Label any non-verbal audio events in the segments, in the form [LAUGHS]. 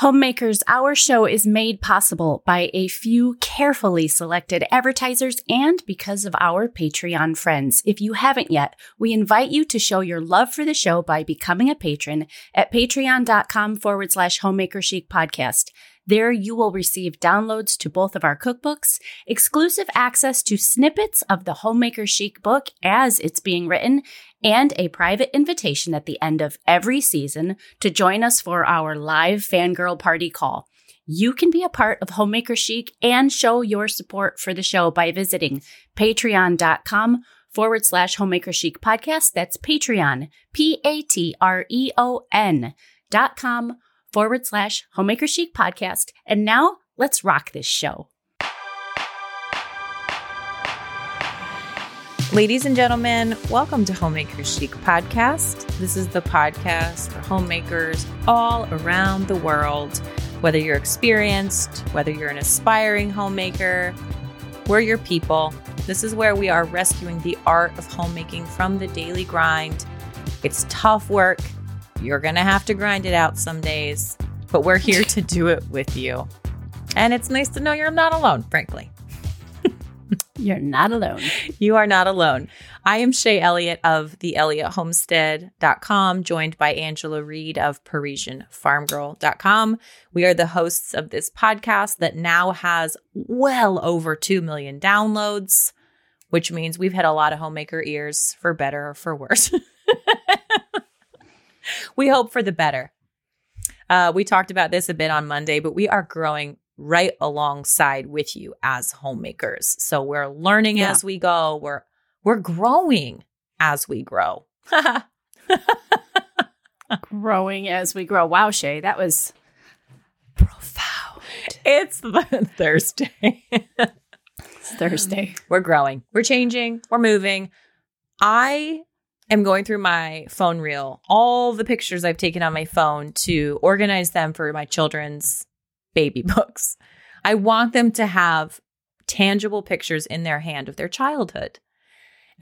Homemakers, our show is made possible by a few carefully selected advertisers and because of our Patreon friends. If you haven't yet, we invite you to show your love for the show by becoming a patron at patreon.com forward slash homemaker chic podcast. There you will receive downloads to both of our cookbooks, exclusive access to snippets of the Homemaker Chic book as it's being written, and a private invitation at the end of every season to join us for our live fangirl party call. You can be a part of Homemaker Chic and show your support for the show by visiting patreon.com forward slash homemaker chic podcast. That's Patreon, P A T R E O N dot com forward slash homemaker chic podcast. And now let's rock this show. Ladies and gentlemen, welcome to Homemaker Chic Podcast. This is the podcast for homemakers all around the world. Whether you're experienced, whether you're an aspiring homemaker, we're your people. This is where we are rescuing the art of homemaking from the daily grind. It's tough work. You're going to have to grind it out some days, but we're here to do it with you. And it's nice to know you're not alone, frankly. [LAUGHS] You're not alone. You are not alone. I am Shaye Elliott of the ElliottHomestead.com, joined by Angela Reed of ParisianFarmGirl.com. We are the hosts of this podcast that now has well over 2 million downloads, which means we've had a lot of homemaker ears for better or for worse. [LAUGHS] we hope for the better. Uh, we talked about this a bit on Monday, but we are growing right alongside with you as homemakers. So we're learning Yeah. as we go. We're we're growing as we grow. [LAUGHS] Growing as we grow. Wow, Shaye, that was profound. it's [LAUGHS] Thursday. It's Thursday. we're growing. We're changing. We're moving. I am going through my phone reel, all the pictures I've taken on my phone to organize them for my children's baby [LAUGHS] books. I want them to have tangible pictures in their hand of their childhood.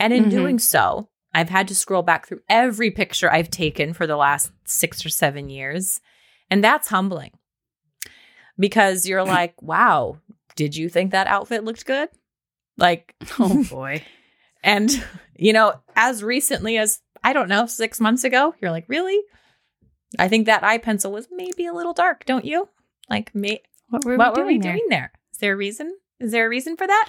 And in Mhm. doing so, I've had to scroll back through every picture I've taken for the last six or seven years. And that's humbling because you're [LAUGHS] like, wow, did you think that outfit looked good? Like, Oh [LAUGHS] boy. And, you know, as recently as, I don't know, six months ago, you're like, really? I think that eye pencil was maybe a little dark, don't you? Like, me, What were what we were we doing there? doing there? Is there a reason? Is there a reason for that?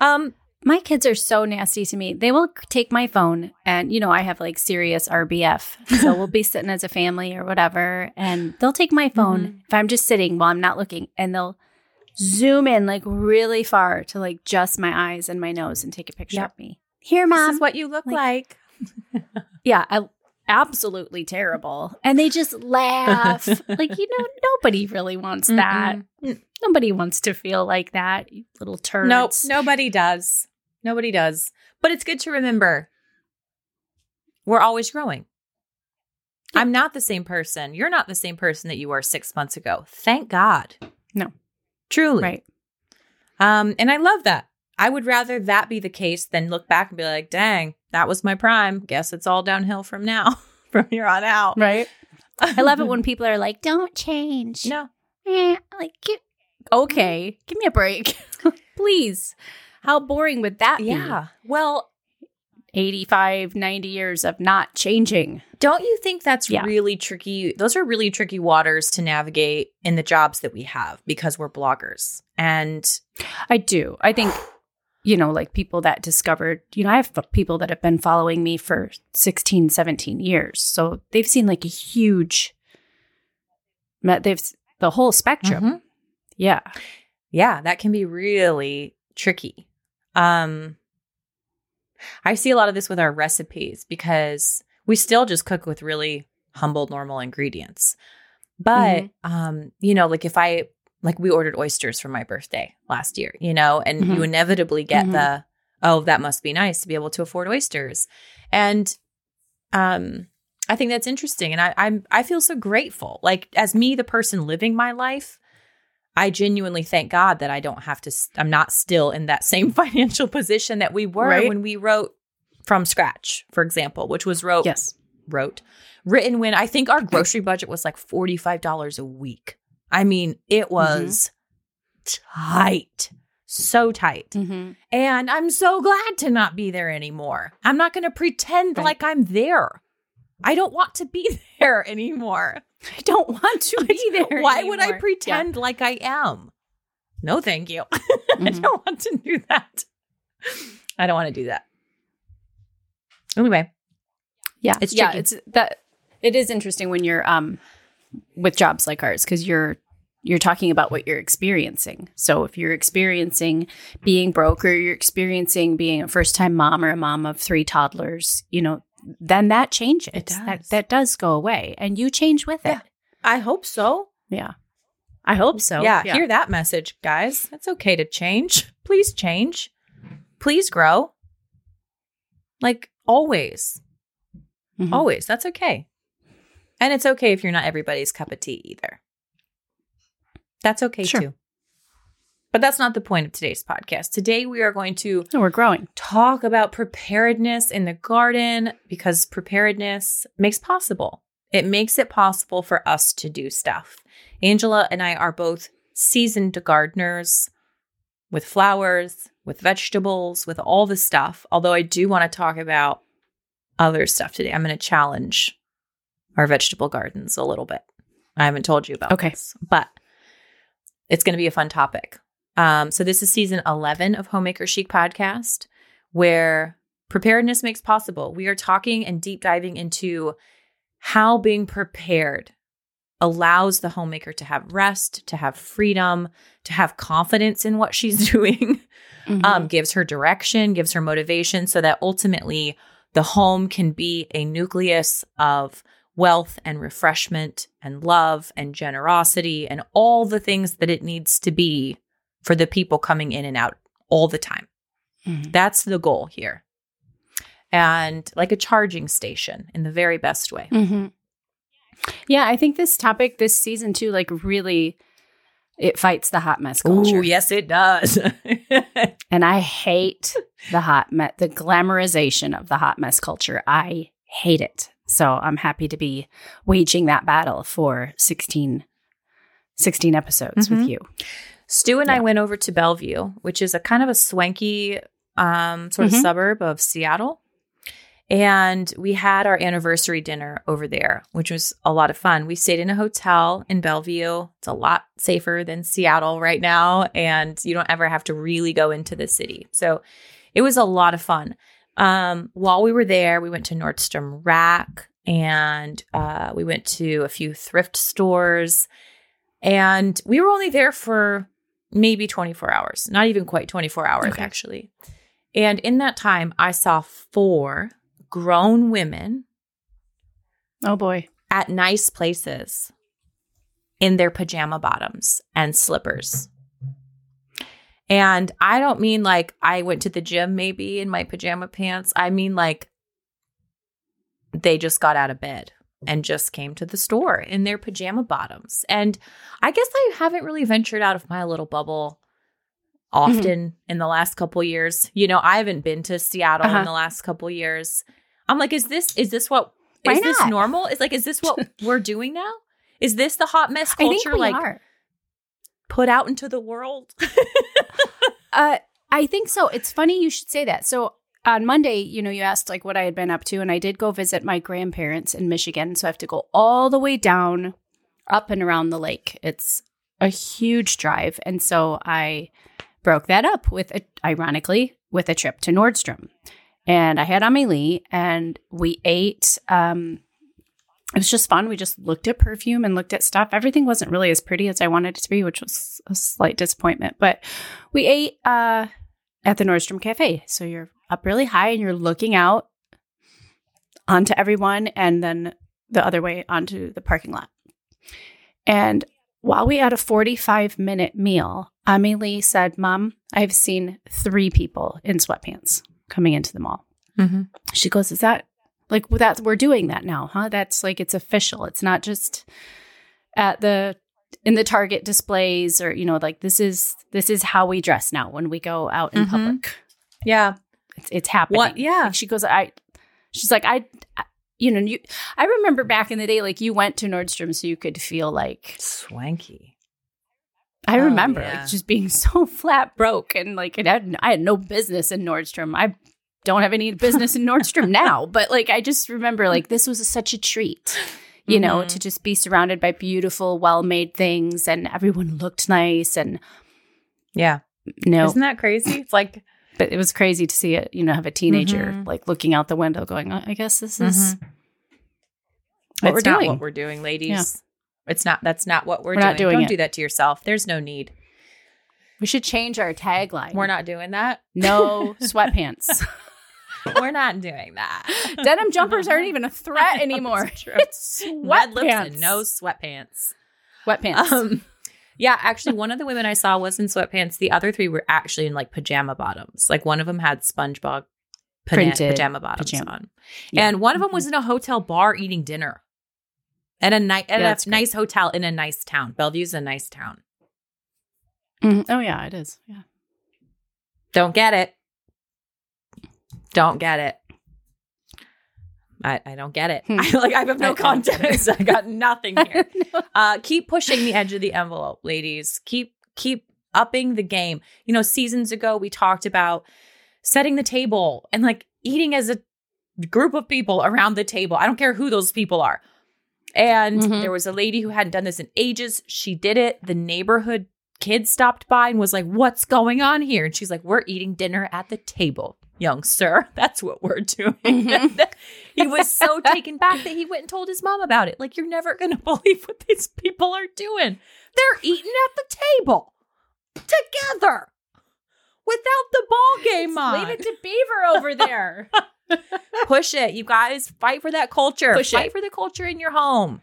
Um, My kids are so nasty to me. They will take my phone and you know, I have like serious RBF. So we'll be sitting as a family or whatever and they'll take my phone Mhm. if I'm just sitting while I'm not looking and they'll zoom in like really far to like just my eyes and my nose and take a picture Yep. of me. Here, this mom. is what you look like- like. [LAUGHS] yeah, I, absolutely terrible. And they just laugh. [LAUGHS] like, you know, nobody really wants that. Mm-mm. Nobody wants to feel like that, little turds. Nope, nobody does. Nobody does. But it's good to remember we're always growing. I'm not the same person. You're not the same person that you were six months ago. Thank God. No. Truly. Right. Um, and I love that. I would rather that be the case than look back and be like, dang, that was my prime. Guess it's all downhill from now, [LAUGHS] from here on out. Right. [LAUGHS] I love it when people are like, don't change. no. Eh, like, gi- okay, give me a break. [LAUGHS] Please. How boring would that be? Yeah. Well, 85, 90 years of not changing. Don't you think that's Yeah. really tricky? Those are really tricky waters to navigate in the jobs that we have because we're bloggers. And I do. I think, you know, like people that discovered, you know, I have people that have been following me for 16, 17 years. So they've seen like a huge, they've the whole spectrum. Mhm. Yeah. yeah, that can be really tricky. Um I see a lot of this with our recipes because we still just cook with really humble normal ingredients. But um you know, like if I like we ordered oysters for my birthday last year, you know, and Mhm. you inevitably get Mhm. the oh, that must be nice to be able to afford oysters. And um I think that's interesting and I I'm I feel so grateful. Like as me the person living my life, I genuinely thank God that I don't have to I'm not still in that [LAUGHS] same financial position that we were Right. when we wrote from scratch, for example, which was wrote Yes. wrote written when I think our grocery budget was like $45 a week. I mean, it was tight, so tight. Mm-hmm. And I'm so glad to not be there anymore. I'm not going to pretend Right. like I'm there. I don't want to be [LAUGHS] there anymore. I don't want to [LAUGHS] be there. Why would I anymore. pretend like I am? No, thank you. [LAUGHS] I Mhm. don't want to do that. I don't want to do that. Anyway, Yeah, It's yeah. It's that. It is interesting when you're um with jobs like ours because you're you're talking about what you're experiencing. So if you're experiencing being broke or you're experiencing being a first time mom or a mom of three toddlers, you know, then that changes. It That does. that does go away, and you change with Yeah. it. I hope so. Yeah, I hope so. yeah, hear that message, guys. It's okay to change. Please change. Please grow. Like always. Mhm. Always. That's okay. And it's okay if you're not everybody's cup of tea either. That's okay Sure. too. But that's not the point of today's podcast. Today we are going to No, we're growing. talk about preparedness in the garden because preparedness makes possible. It makes it possible for us to do stuff. Angela and I are both seasoned gardeners with flowers, with vegetables, with all the stuff. Although I do want to talk about other stuff today. I'm going to challenge our vegetable gardens a little bit. I haven't told you about Okay. this, but it's going to be a fun topic. Um, so this is season 11 of Homemaker Chic podcast, where preparedness makes possible. We are talking and deep diving into how being prepared allows the homemaker to have rest, to have freedom, to have confidence in what she's [LAUGHS] doing, Mhm. um, gives her direction, gives her motivation, so that ultimately the home can be a nucleus of wealth and refreshment and love and generosity and all the things that it needs to be for the people coming in and out all the time. Mhm. That's the goal here. And like a charging station in the very best way. hmm Yeah, I think this topic this season too, like really, it fights the hot mess culture. Ooh, yes, it does. [LAUGHS] And I hate the hot mess, the glamorization of the hot mess culture. I hate it. So I'm happy to be waging that battle for 16, 16 episodes Mhm. with you. Stu and I went over to Bellevue, which is a kind of a swanky um, sort of Mhm. suburb of Seattle. And we had our anniversary dinner over there, which was a lot of fun. We stayed in a hotel in Bellevue. It's a lot safer than Seattle right now. And you don't ever have to really go into the city. So it was a lot of fun. Um, while we were there, we went to Nordstrom Rack and uh, we went to a few thrift stores. And we were only there for maybe 24 hours, not even quite 24 hours, Okay. actually. And in that time, I saw four grown women Oh boy. at nice places in their pajama bottoms and slippers. And I don't mean like I went to the gym maybe in my pajama pants. I mean like they just got out of bed and just came to the store in their pajama bottoms. And I guess I haven't really ventured out of my little bubble often in the last couple years. You know, I haven't been to Seattle Uh-huh. in the last couple years. I'm like, is this is this what Why is this normal? Is like, is this what [LAUGHS] we're doing now? Is this the hot mess culture like are. put out into the world? [LAUGHS] Uh, I think so. It's funny you should say that. So on Monday, you know, you asked like what I had been up to, and I did go visit my grandparents in Michigan. So I have to go all the way down, up and around the lake. It's a huge drive, and so I broke that up with, a, ironically, with a trip to Nordstrom. And I had Amelie, and we ate. Um, it was just fun. We just looked at perfume and looked at stuff. Everything wasn't really as pretty as I wanted it to be, which was a slight disappointment. But we ate uh, at the Nordstrom Cafe. So you're up really high and you're looking out onto everyone and then the other way onto the parking lot. And while we had a 45 minute meal, Amelie said, Mom, I've seen three people in sweatpants coming into the mall. Mm-hmm. She goes, Is that like that? We're doing that now, huh? That's like it's official. It's not just at the in the Target displays or you know like this is this is how we dress now when we go out in Mhm. public. Yeah. It's, it's happening. What? Yeah. Like, she goes, I. She's like, I. I- You know, you. I remember back in the day, like you went to Nordstrom so you could feel like Swanky. I Oh, remember yeah. like, just being [LAUGHS] so flat broke and like it had, I had no business in Nordstrom. I don't have any business in Nordstrom [LAUGHS] now, but like I just remember like this was such a treat, you know, Mhm. to just be surrounded by beautiful, well-made things and everyone looked nice and Yeah. no, Isn't that crazy? It's like [LAUGHS] but it was crazy to see it, you know, have a teenager Mhm. like looking out the window going, "I guess this is Mhm. what it's we're doing." what we're doing, ladies. It's not. That's not what we're, We're doing. not doing Don't it. do that to yourself. There's no need. we should change our tagline. We're not doing that. no [LAUGHS] sweatpants. [LAUGHS] We're not doing that. Denim [LAUGHS] jumpers aren't even a threat anymore. [LAUGHS] It's. It's Red lips sweatpants. and no sweatpants. sweatpants. Um, yeah, actually, one of the women I saw was in sweatpants. The other three were actually in like pajama bottoms. Like one of them had SpongeBob Printed pajama bottoms pajama. on, Yeah. and one of them was in a hotel bar eating dinner at a night at Yeah, a that's great. nice hotel in a nice town. Bellevue's a nice town. Mhm. Oh yeah, it is. Yeah. Don't get it. Don't get it. I, I don't get it. Hmm. [LAUGHS] I, like I have no I don't get it. context. [LAUGHS] I got nothing [LAUGHS] here. Uh, keep pushing the edge of the envelope, ladies. Keep keep upping the game. You know, seasons ago we talked about setting the table and like eating as a group of people around the table. I don't care who those people are. And Mhm. there was a lady who hadn't done this in ages. She did it. The neighborhood kid stopped by and was like, "What's going on here?" And she's like, "We're eating dinner at the table." Young sir, [LAUGHS] that's what we're doing. Mhm. [LAUGHS] he was so taken back that he went and told his mom about it. Like, you're never going [LAUGHS] to believe what these people are doing. They're eating at the table together without the ball game on. Leave it to Beaver over there. Push it. You guys fight for that culture. Push fight it. for the culture in your home.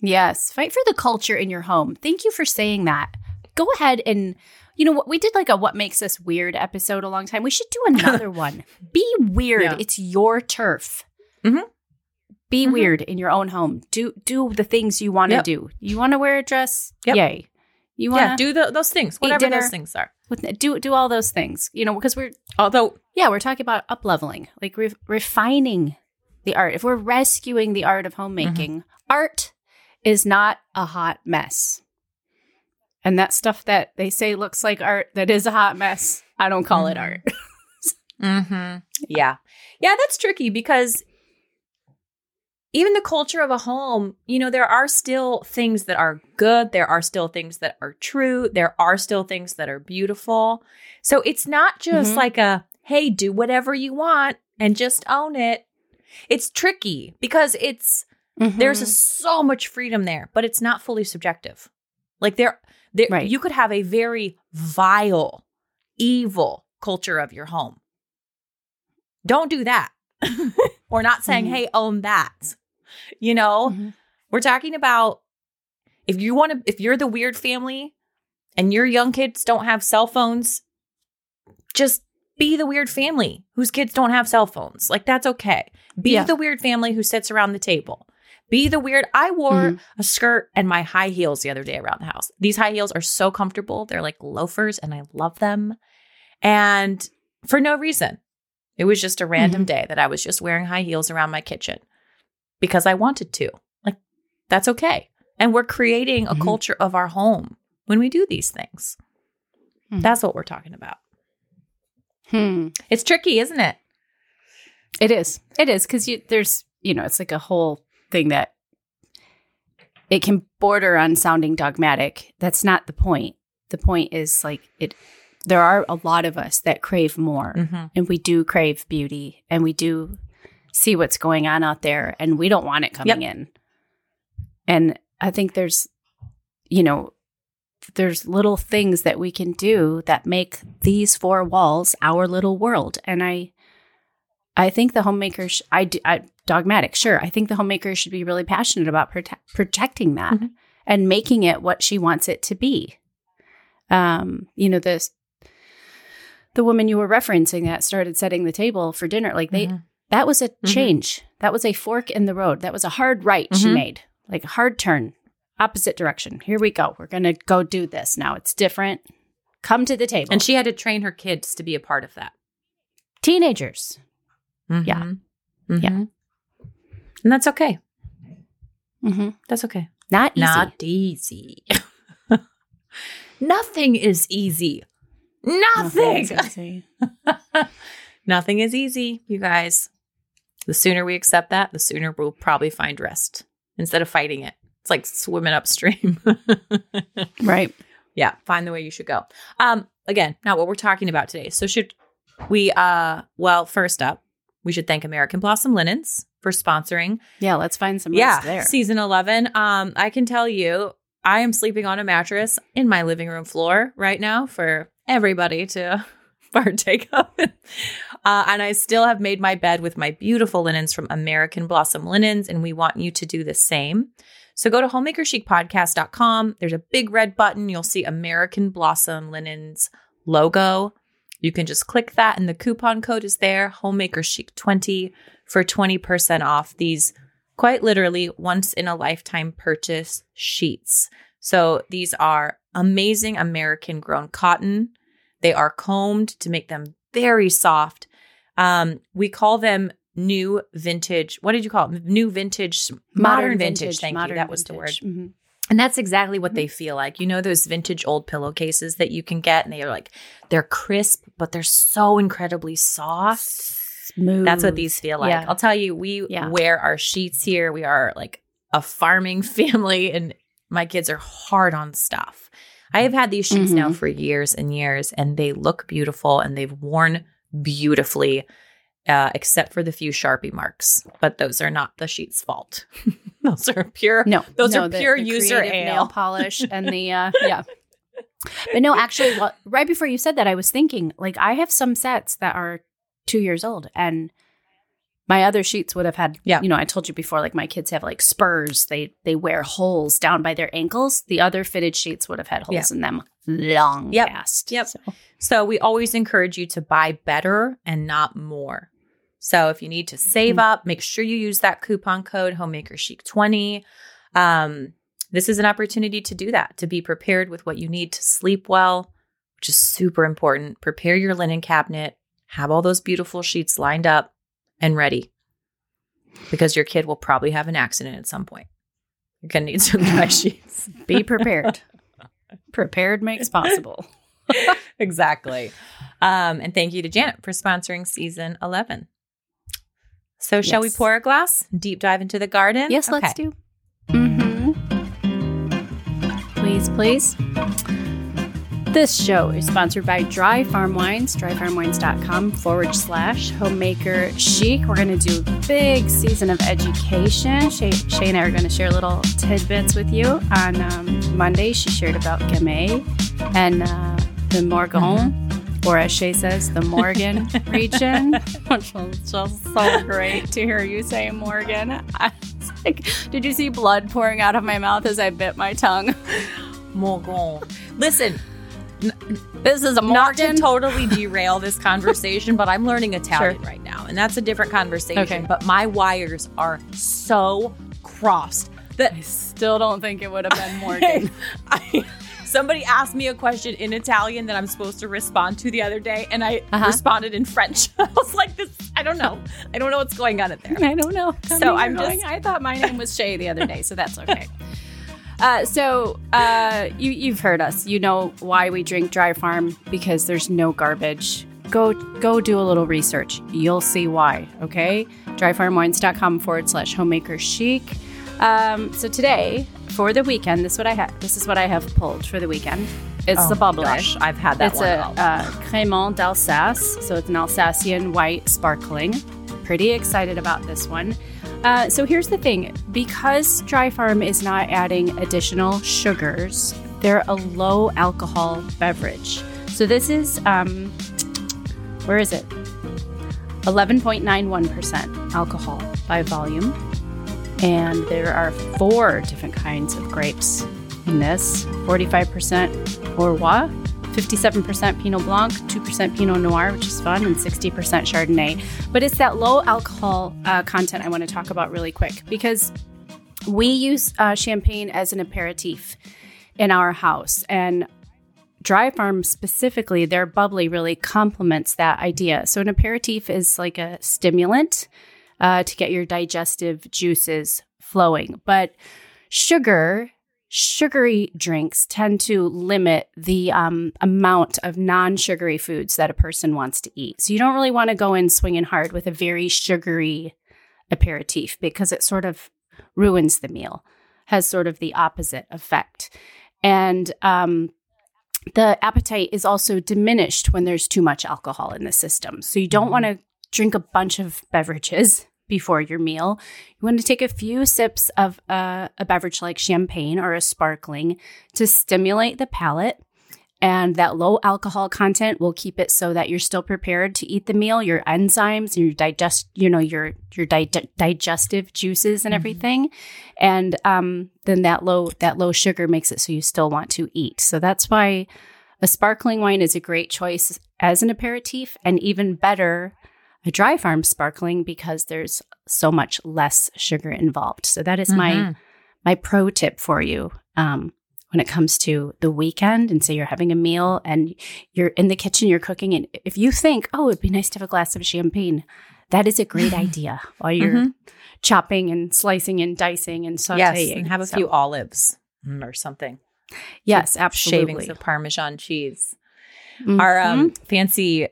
yes, fight for the culture in your home. Thank you for saying that. Go ahead and you know what we did like a what makes us weird episode a long time. We should do another [LAUGHS] one. Be weird. Yeah. It's your turf. Mhm. Be Mhm. weird in your own home. Do do the things you want to Yep. do. You want to wear a dress? Yep. Yay. You want yeah, do the, those things, whatever those things are. do do all those things. You know, because we're Although, Yeah, we're talking about up leveling, like re- refining the art. If we're rescuing the art of homemaking, art is not a hot mess. And that stuff that they say looks like art that is a hot mess, I don't call it Mhm. art. [LAUGHS] Mm-hmm. Yeah. Yeah, that's tricky because even the culture of a home, you know, there are still things that are good. There are still things that are true. There are still things that are beautiful. So it's not just Mhm. like a, hey, do whatever you want and just own it. It's tricky because it's, there's a, so much freedom there, but it's not fully subjective. Like there, there Right. you could have a very vile, evil culture of your home. Don't do that. [LAUGHS] We're not saying, Mhm. hey, own that. You know, Mhm. we're talking about if you want to, if you're the weird family and your young kids don't have cell phones, just be the weird family whose kids don't have cell phones. Like that's okay. Be Yeah. the weird family who sits around the table. Be the weird. I wore Mhm. a skirt and my high heels the other day around the house. These high heels are so comfortable. They're like loafers and I love them. And for no reason. It was just a random Mm-hmm. day that I was just wearing high heels around my kitchen because I wanted to. Like, that's okay. And we're creating a Mhm. culture of our home when we do these things. Mhm. That's what we're talking about. Hmm. It's tricky, isn't it? It is. It is because you there's you know it's like a whole thing that it can border on sounding dogmatic. That's not the point. The point is like it. There are a lot of us that crave more, Mm-hmm. and we do crave beauty, and we do see what's going on out there, and we don't want it coming in. And I think there's, you know, there's little things that we can do that make these four walls our little world, and I I think the homemaker, sh- I, do, I dogmatic, sure. I think the homemaker should be really passionate about prote- protecting that Mhm. and making it what she wants it to be. Um, you know, this the woman you were referencing that started setting the table for dinner, like they Mhm. that was a Mhm. change. That was a fork in the road. That was a hard right she Mhm. made, like a hard turn, opposite direction. Here we go. We're gonna go do this now. It's different. Come to the table. And she had to train her kids to be a part of that. teenagers. Yeah. Mhm. Yeah. And that's okay. hmm That's okay. Not easy. Not easy. [LAUGHS] Nothing is easy. Nothing. Nothing's easy. [LAUGHS] Nothing is easy, you guys. The sooner we accept that, the sooner we'll probably find rest instead of fighting it. It's like swimming upstream. [LAUGHS] Right. yeah, find the way you should go. Um, again, not what we're talking about today. So should we uh well, first up, we should thank American Blossom Linens for sponsoring. Yeah, let's find some yeah, there. season 11. Um, I can tell you, I am sleeping on a mattress in my living room floor right now for everybody to [LAUGHS] partake of. [LAUGHS] uh, and I still have made my bed with my beautiful linens from American Blossom Linens, and we want you to do the same. So go to homemakerchicpodcast.com. There's a big red button. You'll see American Blossom Linens logo. You can just click that, and the coupon code is there, Homemaker Chic 20 for 20% off these quite literally once in a lifetime purchase sheets. So these are amazing American grown cotton. They are combed to make them very soft. Um, we call them new vintage. What did you call it? New vintage, modern, vintage. Thank you. modern That was the word. vintage. And that's exactly what they feel like. You know those vintage old pillowcases that you can get and they are like they're crisp, but they're so incredibly soft. Smooth. That's what these feel like. Yeah. I'll tell you, we Yeah. wear our sheets here. We are like a farming [LAUGHS] family and my kids are hard on stuff. I have had these sheets now Mhm. for years and years and they look beautiful and they've worn beautifully. Uh, except for the few Sharpie marks, but those are not the sheet's fault. [LAUGHS] [LAUGHS] those are pure No, Those no, are the- pure the user ale. nail polish [LAUGHS] and the uh, yeah. But no, actually, well, right before you said that, I was thinking like I have some sets that are two years old, and my other sheets would have had. Yeah. you know, I told you before, like my kids have like spurs. They they wear holes down by their ankles. The other fitted sheets would have had holes in them long Yep. past. Yep. So, So we always encourage you to buy better and not more. So if you need to save up, make sure you use that coupon code homemaker chic 20. Um, this is an opportunity to do that, to be prepared with what you need to sleep well, which is super important. Prepare your linen cabinet, have all those beautiful sheets lined up and ready. Because your kid will probably have an accident at some point. You're gonna need some dry [LAUGHS] sheets. be prepared. prepared makes possible. [LAUGHS] exactly. Um, and thank you to Janet for sponsoring season 11. So, shall we pour a glass? Deep dive into the garden? Yes, let's do. Mm-hmm. Please, please. This show is sponsored by Dry Farm Wines, dryfarmwines.com forward slash homemaker chic. We're going to do a big season of education. Shaye, Shaye and I are going to share little tidbits with you. On um, Monday, she shared about Gamay and uh, the Morgon, or as Shaye says, the Morgan [LAUGHS] region, [LAUGHS] which was just so great to hear you say Morgan. [LAUGHS] I was like, did you see blood pouring out of my mouth as I bit my tongue? Morgan. Listen, This is a Morgan. not to totally derail this conversation, but I'm learning Italian Sure. right now, and that's a different conversation. Okay. But my wires are so crossed that I still don't think it would have been Morgan. I, somebody asked me a question in Italian that I'm supposed to respond to the other day, and I Uh-huh. responded in French. [LAUGHS] I was like, "This, I don't know. I don't know what's going on in there." I don't know. Tell So I'm just- going. I thought my name was Shaye the other day, so that's okay. [LAUGHS] Uh, so uh, you you've heard us. You know why we drink Dry Farm because there's no garbage. Go go do a little research. You'll see why. Okay, dryfarmwines.com forward slash homemaker chic. Um, so today for the weekend, this is what I have. This is what I have pulled for the weekend. It's Oh the bubbler. gosh, I've had that it's one. a uh, Crémant d'Alsace, so it's an Alsatian white sparkling. Pretty excited about this one. Uh, so here's the thing: because Dry Farm is not adding additional sugars, they're a low alcohol beverage. So this is um, where is it? 11.91% alcohol by volume. And there are four different kinds of grapes in this 45% Auxerrois, 57% Pinot Blanc, 2% Pinot Noir, which is fun, and 60% Chardonnay. But it's that low alcohol uh, content I want to talk about really quick because we use uh, champagne as an aperitif in our house. And Dry Farm specifically, their bubbly really complements that idea. So, an aperitif is like a stimulant uh, to get your digestive juices flowing. But sugar sugary drinks tend to limit the um, amount of non sugary foods that a person wants to eat. So you don't really want to go in swinging hard with a very sugary aperitif because it sort of ruins the meal, has sort of the opposite effect. And um, the appetite is also diminished when there's too much alcohol in the system. So you don't want to drink a bunch of beverages before your meal. You want to take a few sips of uh, a beverage like champagne or a sparkling to stimulate the palate. And that low alcohol content will keep it so that you're still prepared to eat the meal. Your enzymes, your digest, you know, your your di- digestive juices and Mhm. everything, and um, then that low that low sugar makes it so you still want to eat. So that's why a sparkling wine is a great choice as an aperitif, and even better a dry farm sparkling because there's so much less sugar involved. So that is my Mhm. my pro tip for you um, when it comes to the weekend. And say you're having a meal and you're in the kitchen, you're cooking, and if you think, oh, it'd be nice to have a glass of champagne, that is a great [LAUGHS] idea while you're Mhm. chopping and slicing and dicing and sauteing. Yes, and have a So, few olives mm, or something. yes, absolutely. Shavings of Parmesan cheese. Our um, fancy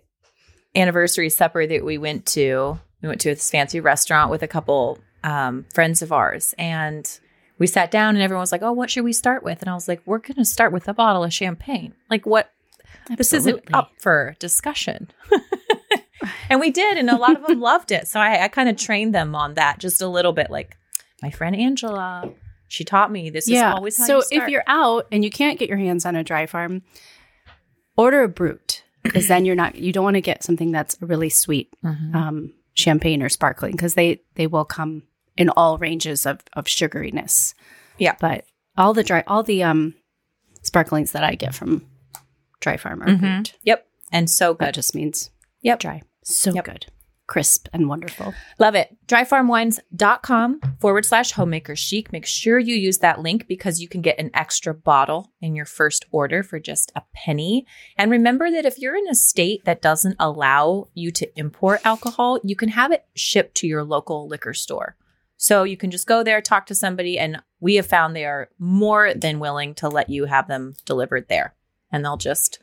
anniversary supper that we went to, we went to this fancy restaurant with a couple um, friends of ours, and we sat down, and everyone was like, "Oh, what should we start with?" And I was like, "We're going to start with a bottle of champagne. Like, what? This isn't up for discussion." [LAUGHS] and we did, and a lot of them [LAUGHS] loved it. So I, I kind of trained them on that just a little bit. Like my friend Angela, she taught me this is always how so you if you're out and you can't get your hands on a dry farm, order a brut because then you're not you don't want to get something that's really sweet, Mhm. um, champagne or sparkling because they they will come in all ranges of of sugariness. Yeah. but all the dry all the um sparklings that I get from dry farm are Mhm. Yep. And so That good. just means Yep. dry, so Yep. good, crisp and wonderful. Love it. Dryfarmwines.com forward slash homemaker chic. Make sure you use that link because you can get an extra bottle in your first order for just a penny. And remember that if you're in a state that doesn't allow you to import alcohol, you can have it shipped to your local liquor store. So you can just go there, talk to somebody, and we have found they are more than willing to let you have them delivered there. And they'll just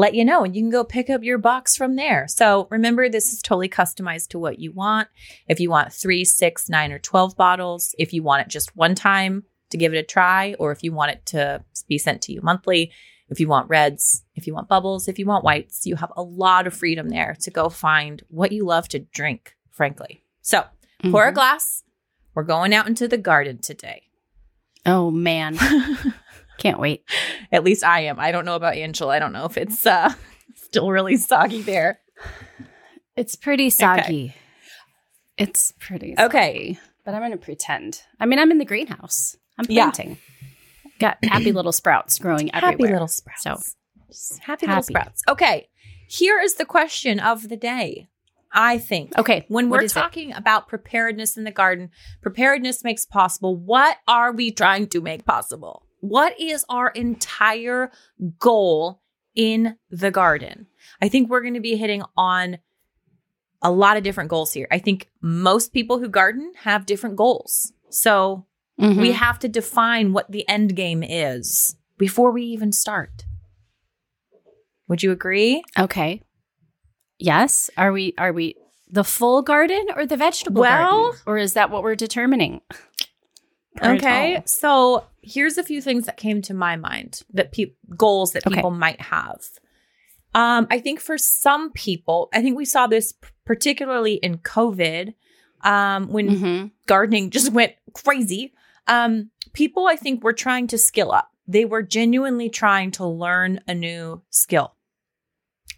let you know and you can go pick up your box from there. So remember, this is totally customized to what you want. If you want three, six, nine, or 12 bottles, if you want it just one time to give it a try, or if you want it to be sent to you monthly, if you want reds, if you want bubbles, if you want whites, you have a lot of freedom there to go find what you love to drink, frankly. So pour a Mhm. glass. We're going out into the garden today. Oh man, [LAUGHS] can't wait. At least I am. I don't know about Angela. I don't know if it's uh, [LAUGHS] still really soggy there. It's pretty soggy. It's pretty Okay. but I'm going to pretend. I mean, I'm in the greenhouse. I'm Yeah. planting. Got happy little sprouts growing everywhere. Happy little sprouts. So Just happy, little sprouts. Okay. Here is the question of the day. I think okay, when we're is it? talking about preparedness in the garden, preparedness makes possible. What are we trying to make possible? What is our entire goal in the garden? I think we're going to be hitting on a lot of different goals here. I think most people who garden have different goals. So Mhm. we have to define what the end game is before we even start. Would you agree? okay. Yes. Are we? Are we the full garden or the vegetable Well- garden, or is that what we're determining? [LAUGHS] Or Okay. So here's a few things that came to my mind that pe- goals that Okay. people might have. Um, I think for some people, I think we saw this p- particularly in COVID um, when Mhm. gardening [LAUGHS] just went crazy. Um, people, I think, were trying to skill up. They were genuinely trying to learn a new skill.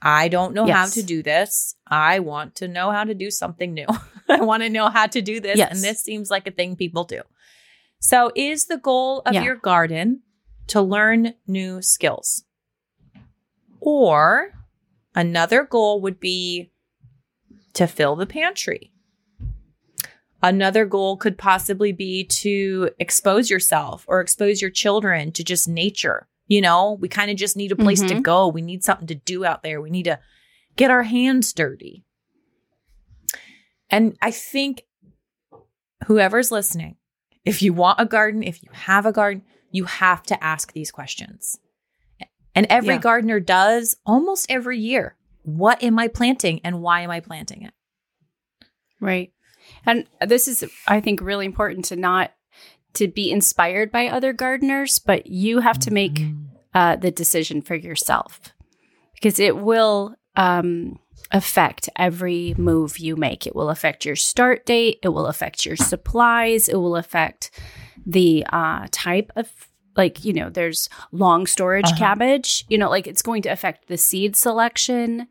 I don't know how to do this. I want to know how to do something new. [LAUGHS] I want to know how to do this. Yes. And this seems like a thing people do. So, is the goal of Yeah. your garden to learn new skills? Or another goal would be to fill the pantry. Another goal could possibly be to expose yourself or expose your children to just nature. You know, we kind of just need a place to Mhm. go. We need something to do out there. We need to get our hands dirty. And I think whoever's listening, if you want a garden, if you have a garden, you have to ask these questions. And every Yeah. gardener does almost every year. What am I planting and why am I planting it? Right. And this is, I think, really important to not to be inspired by other gardeners, but you have to make Mm-hmm. uh, the decision for yourself because it will um, affect every move you make. It will affect your start date. It will affect your supplies. It will affect the uh, type of like you know there's long storage Uh-huh. cabbage you know like it's going to affect the seed selection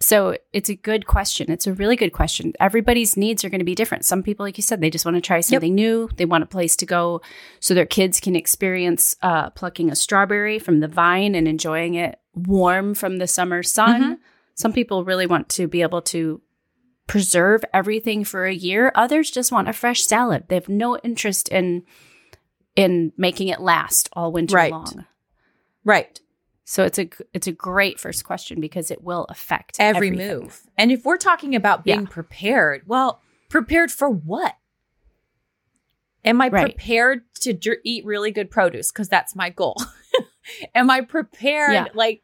so it's a good question it's a really good question everybody's needs are going to be different some people like you said they just want to try something new they want a place to go so their kids can experience uh, plucking a strawberry from the vine and enjoying it warm from the summer sun Mhm. Some people really want to be able to preserve everything for a year others just want a fresh salad they have no interest in in making it last all winter Right. long Right. so it's a it's a great first question because it will affect Every everything. move. And if we're talking about being Yeah. prepared, well, prepared for what? Am I Right. prepared to eat really good produce? Because that's my goal. [LAUGHS] Am I prepared, Yeah. like,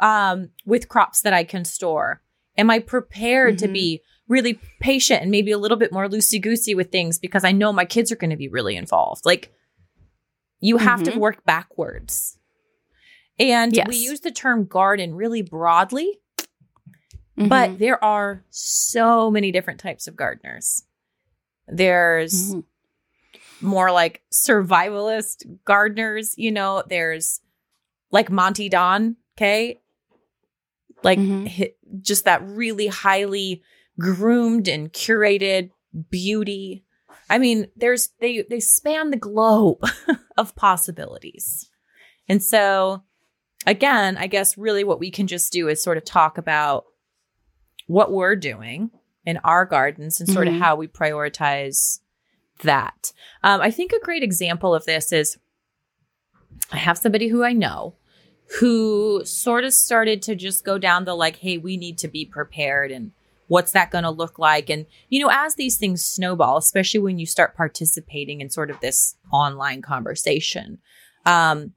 um, with crops that I can store? Am I prepared to Mhm. be really patient and maybe a little bit more loosey goosey with things because I know my kids are going to be really involved? Like, you have to Mhm. work backwards. And we use the term garden really broadly, Mhm. but there are so many different types of gardeners. There's Mhm. more like survivalist gardeners, you know, there's like Monty Don, okay? Like Mhm. hi- just that really highly groomed and curated beauty. I mean, there's they they span the globe [LAUGHS] of possibilities. And so again, I guess really what we can just do is sort of talk about what we're doing in our gardens and sort Mhm. of how we prioritize that. Um, I think a great example of this is I have somebody who I know who sort of started to just go down the like, hey, we need to be prepared and what's that going to look like? And, you know, as these things snowball, especially when you start participating in sort of this online conversation, um,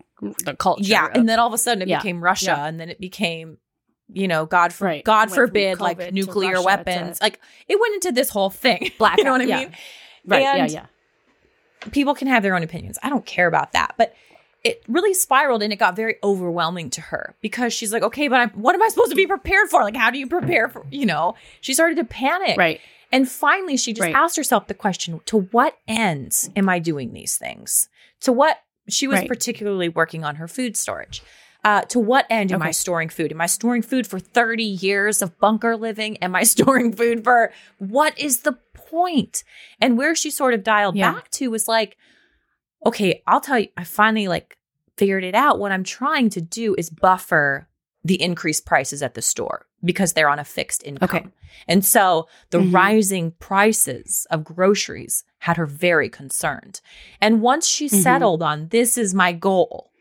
the culture yeah, of- and then all of a sudden it Yeah. became Russia, Yeah. and then it became, you know, God for Right. God forbid, like COVID nuclear weapons. to- Like it went into this whole thing. [LAUGHS] Blackout, you know what I yeah. mean? right and- yeah yeah People can have their own opinions. I don't care about that, but it really spiraled and it got very overwhelming to her because she's like, okay, but I'm, what am I supposed to be prepared for? Like, how do you prepare for? You know, she started to panic. right And finally, she just Right. asked herself the question to what ends am I doing these things? To what she was Right. particularly working on her food storage. Uh, to what end am I storing food? Am I storing food for 30 years of bunker living? Am I [LAUGHS] storing food for what is the point? And where she sort of dialed Yeah. back to was like, okay, I'll tell you, I finally like figured it out. What I'm trying to do is buffer the increased prices at the store because they're on a fixed income. Okay. And so the Mhm. rising prices of groceries had her very concerned. And once she Mhm. settled on this is my goal,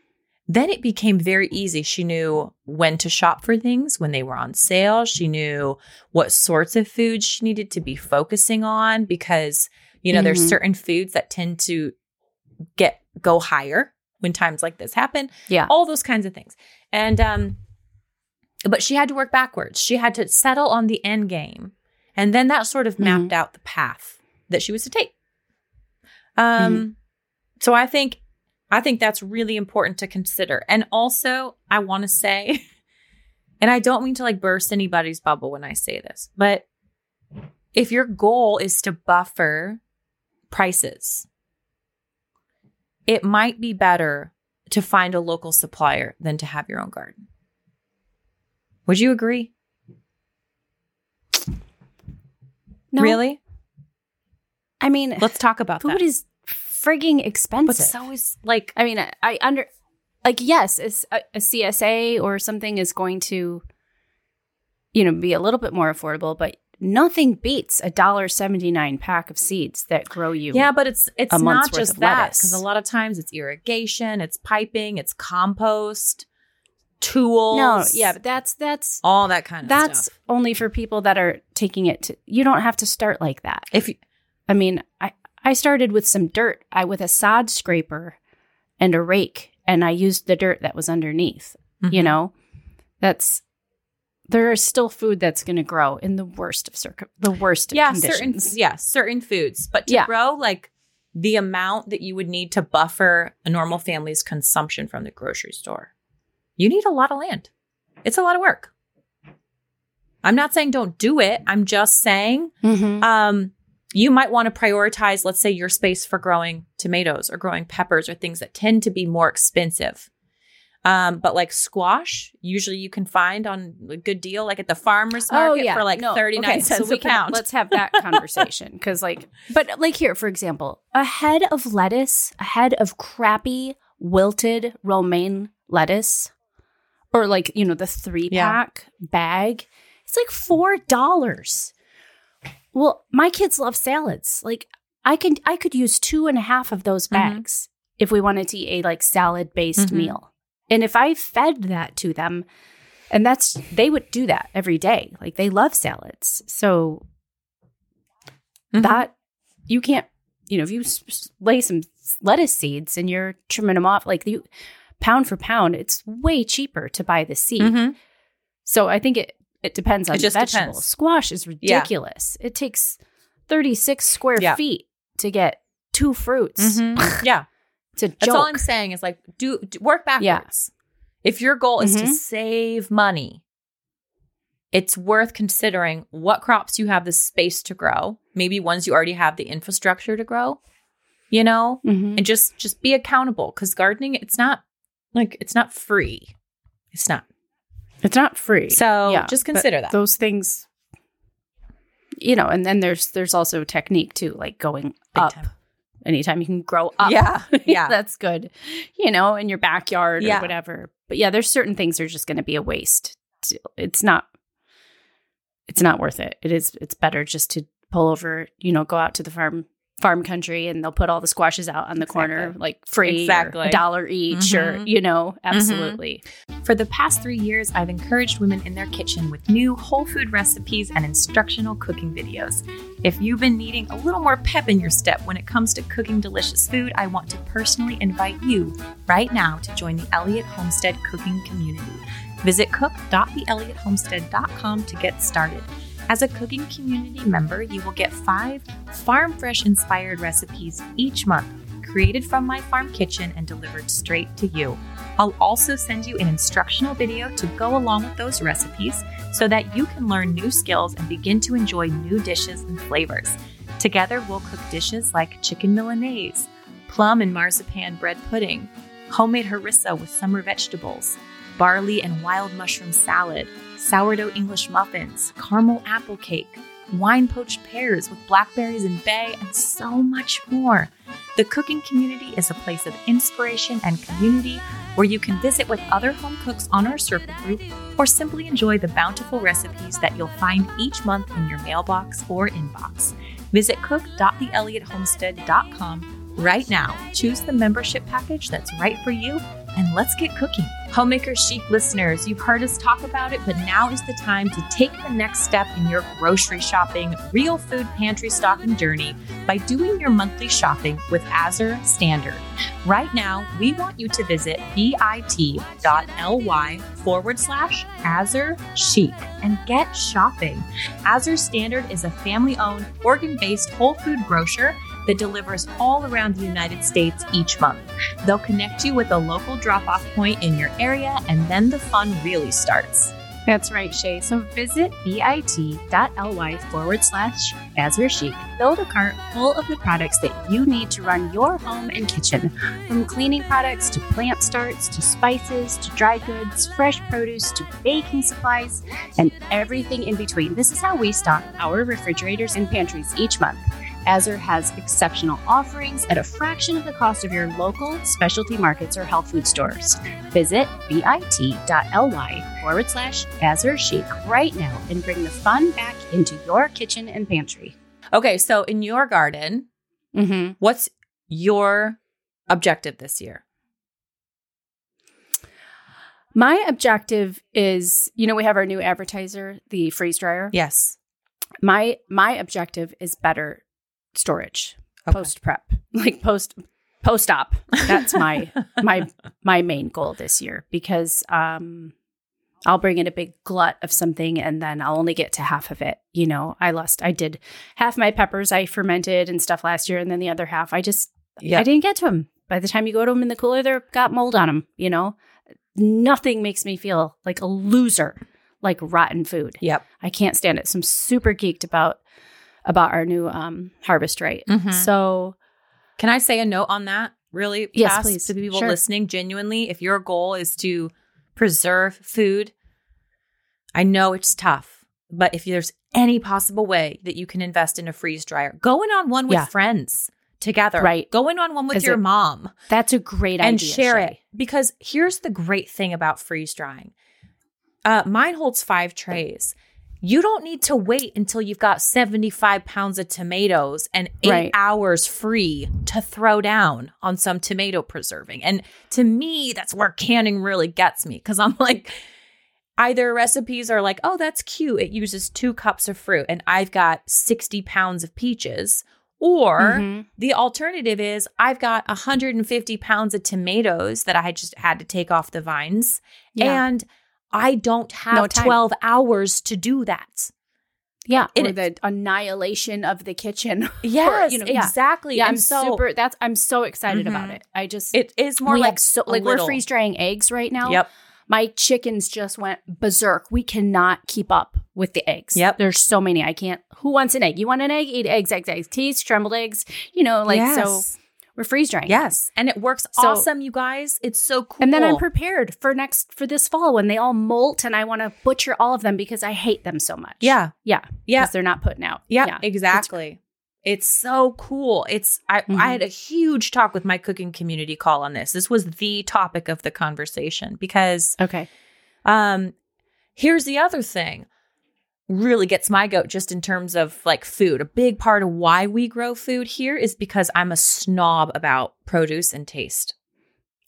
then it became very easy. She knew when to shop for things when they were on sale. She knew what sorts of foods she needed to be focusing on because, you know, there's Mhm. certain foods that tend to get go higher when times like this happen yeah all those kinds of things. And um but she had to work backwards. She had to settle on the end game. And then that sort of mapped out the path that she was to take. Um so I think I think that's really important to consider. And also, I want to say [LAUGHS] and I don't mean to like burst anybody's bubble when I say this, but if your goal is to buffer prices, it might be better to find a local supplier than to have your own garden. Would you agree? no, Really? i mean Let's talk about food that. is frigging expensive but so is like I mean, I, I under like yes, it's uh, a, a CSA or something is going to, you know, be a little bit more affordable, but nothing beats a dollar seventy nine pack of seeds that grow you. Yeah, but it's it's not just that because a lot of times it's irrigation, it's piping, it's compost, tools. no, yeah, but that's that's all that kind of that's stuff. only for people that are taking it to. You don't have to start like that. If you, I mean, I I started with some dirt, I with a sod scraper, and a rake and I used the dirt that was underneath. You Mhm. know, that's there is still food that's going to grow in the worst of circum the worst of yeah, certain yeah, certain foods, but to Yeah. grow like the amount that you would need to buffer a normal family's consumption from the grocery store, you need a lot of land. It's a lot of work. I'm not saying don't do it. I'm just saying Mhm. um, you might want to prioritize, let's say, your space for growing tomatoes or growing peppers or things that tend to be more expensive. Um, but like squash, usually you can find on a good deal, like at the farmer's market for like Oh, No, 39 okay, cents so a can- pound. Let's have that [LAUGHS] conversation because, like, but like here, for example, a head of lettuce, a head of crappy wilted romaine lettuce, or like you know the three Yeah. pack bag, it's like four dollars. Well, my kids love salads. Like, I can I could use two and a half of those Mhm. bags if we wanted to eat a like salad based Mhm. meal. And if I fed that to them, and that's they would do that every day. Like they love salads. So Mhm. that you can't, you know, if you lay some lettuce seeds and you're trimming them off, like you pound for pound, it's way cheaper to buy the seed. Mhm. So I think it it depends on It the just vegetable. depends. Squash is ridiculous. It takes 36 square Yeah. feet to get two fruits. Mhm. yeah. It's a That's all I'm saying is like do, do work backwards. If your goal is to Mhm. save money, it's worth considering what crops you have the space to grow, maybe ones you already have the infrastructure to grow, you know, Mhm. and just just be accountable cuz gardening it's not like it's not free. It's not. It's not free. So Yeah, just consider that. Those things you know, and then there's there's also technique too, like going Big up. time. Anytime you can grow up. [LAUGHS] Yeah. Yeah. that's good. You know, in your backyard Yeah. or whatever. But yeah, there's certain things that are just going to be a waste. It's not it's not worth it. It is it's better just to pull over, you know, go out to the farm farm country and they'll put all the squashes out on the corner like free Exactly. a dollar each or Mhm. you know, absolutely. For the past three years, I've encouraged women in their kitchen with new whole food recipes and instructional cooking videos. If you've been needing a little more pep in your step when it comes to cooking delicious food, I want to personally invite you right now to join the Elliott Homestead cooking community. Visit cook.theelliottHomestead.com to get started. As a cooking community member, you will get five farm fresh inspired recipes each month, created from my farm kitchen and delivered straight to you. I'll also send you an instructional video to go along with those recipes so that you can learn new skills and begin to enjoy new dishes and flavors. Together, we'll cook dishes like chicken Milanese, plum and marzipan bread pudding, homemade harissa with summer vegetables, barley and wild mushroom salad, sourdough English muffins, caramel apple cake, wine poached pears with blackberries and bay, and so much more. The cooking community is a place of inspiration and community where you can visit with other home cooks on our circle group or simply enjoy the bountiful recipes that you'll find each month in your mailbox or inbox. Visit cook.theelliottHomestead.com right now. Choose the membership package that's right for you and let's get cooking. Homemaker Chic listeners, you've heard us talk about it, but now is the time to take the next step in your grocery shopping, real food pantry stocking journey by doing your monthly shopping with Azure Standard. Right now, we want you to visit bit.ly forward slash Azure Chic and get shopping. Azure Standard is a family owned, organ based whole food grocer that delivers all around the United States each month. They'll connect you with a local drop off point in your area, and then the fun really starts. That's right, Shaye. So visit bit.ly forward slash Azure Chic. Build a cart full of the products that you need to run your home and kitchen. From cleaning products to plant starts to spices to dry goods, fresh produce to baking supplies, and everything in between. This is how we stock our refrigerators and pantries each month. Azure has exceptional offerings at a fraction of the cost of your local specialty markets or health food stores. Visit bit.ly forward slash Azure Chic right now and bring the fun back into your kitchen and pantry. Okay, so in your garden, Mm-hmm. what's your objective this year? My objective is, you know, we have our new advertiser, the freeze dryer. Yes. My my objective is better storage Okay. post prep, [LAUGHS] like post post op. That's my [LAUGHS] my my main goal this year because um I'll bring in a big glut of something and then I'll only get to half of it. You know, I lost I did half my peppers I fermented and stuff last year and then the other half I just Yeah. I didn't get to them. By the time you go to them in the cooler they're got mold on them, you know. Nothing makes me feel like a loser like rotten food. Yep. I can't stand it. So I'm super geeked about about our new um Harvest Right. Mhm. So Can I say a note on that really Yes, fast please. to the people Sure. listening? Genuinely, if your goal is to preserve food, I know it's tough, but if there's any possible way that you can invest in a freeze dryer, go in on one with Yeah. friends together, Right. Go in on one with your it- mom that's a great and idea. And share Shaye. it because here's the great thing about freeze drying. Uh, mine holds five trays. You don't need to wait until you've got 75 pounds of tomatoes and eight Right. hours free to throw down on some tomato preserving. And to me, that's where canning really gets me because I'm [LAUGHS] like, either recipes are like, oh, that's cute. It uses two cups of fruit and I've got 60 pounds of peaches. Or Mhm. the alternative is I've got 150 pounds of tomatoes that I just had to take off the vines. Yeah. And I don't have No 12 hours to do that. Yeah, or the annihilation of the kitchen. [LAUGHS] Yes, you know, exactly. yeah, I'm so super. That's I'm so excited about Mhm. it. I just It is more like so like we're freeze drying eggs right now. Yep. my chickens just went berserk. We cannot keep up with the eggs. Yep. there's so many. I can't. Who wants an egg? You want an egg? Eat eggs, eggs, eggs, teas, scrambled eggs. You know, like so. We're freeze drying. Yes. And it works So- awesome, you guys. It's so cool. And then I'm prepared for next for this fall when they all molt and I want to butcher all of them because I hate them so much. Yeah. Yeah. Yeah. Because they're not putting out. Yeah, exactly. It's so cool. It's I, Mhm. I had a huge talk with my cooking community call on this. This was the topic of the conversation because Okay. um here's the other thing. Really gets my goat just in terms of like food. A big part of why we grow food here is because I'm a snob about produce and taste.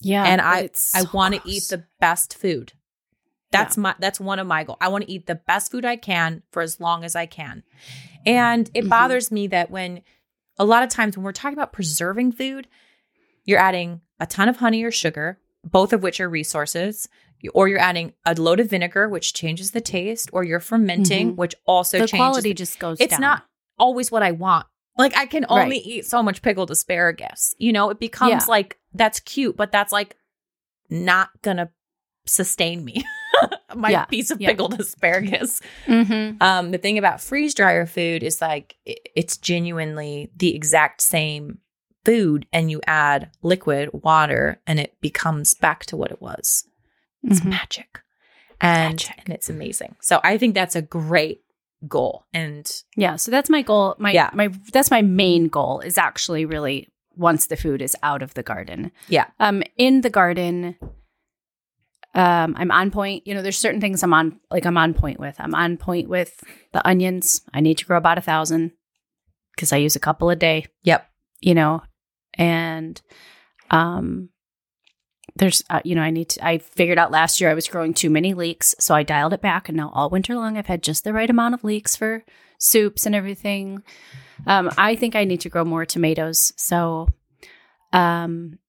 Yeah. and I it's I want to eat the best food. That's my that's one of my goals. I want to eat the best food I can for as long as I can. And it Mhm. bothers me that when a lot of times when we're talking about preserving food, you're adding a ton of honey or sugar, both of which are resources, or you're adding a load of vinegar which changes the taste, or you're fermenting Mhm. which also the changes quality the- just goes It's down. not always what I want. Like I can only Right. eat so much pickled asparagus. You know, it becomes Yeah. like that's cute, but that's like not gonna sustain me. [LAUGHS] My Yeah, piece of yeah. pickled asparagus. Mhm. Um, the thing about freeze dryer food is like i- it's genuinely the exact same food, and you add liquid water, and it becomes back to what it was. It's Mhm. magic, and Magic. and it's amazing. So I think that's a great goal, and Yeah, so that's my goal. My Yeah. my that's my main goal is actually really once the food is out of the garden. Yeah. Um in the garden um I'm on point. You know, there's certain things I'm on like I'm on point with. I'm on point with the onions. I need to grow about a thousand because I use a couple a day, yep, you know. And um there's uh, you know, I need to I figured out last year I was growing too many leeks, so I dialed it back and now all winter long I've had just the right amount of leeks for soups and everything. Um, I think I need to grow more tomatoes. So um,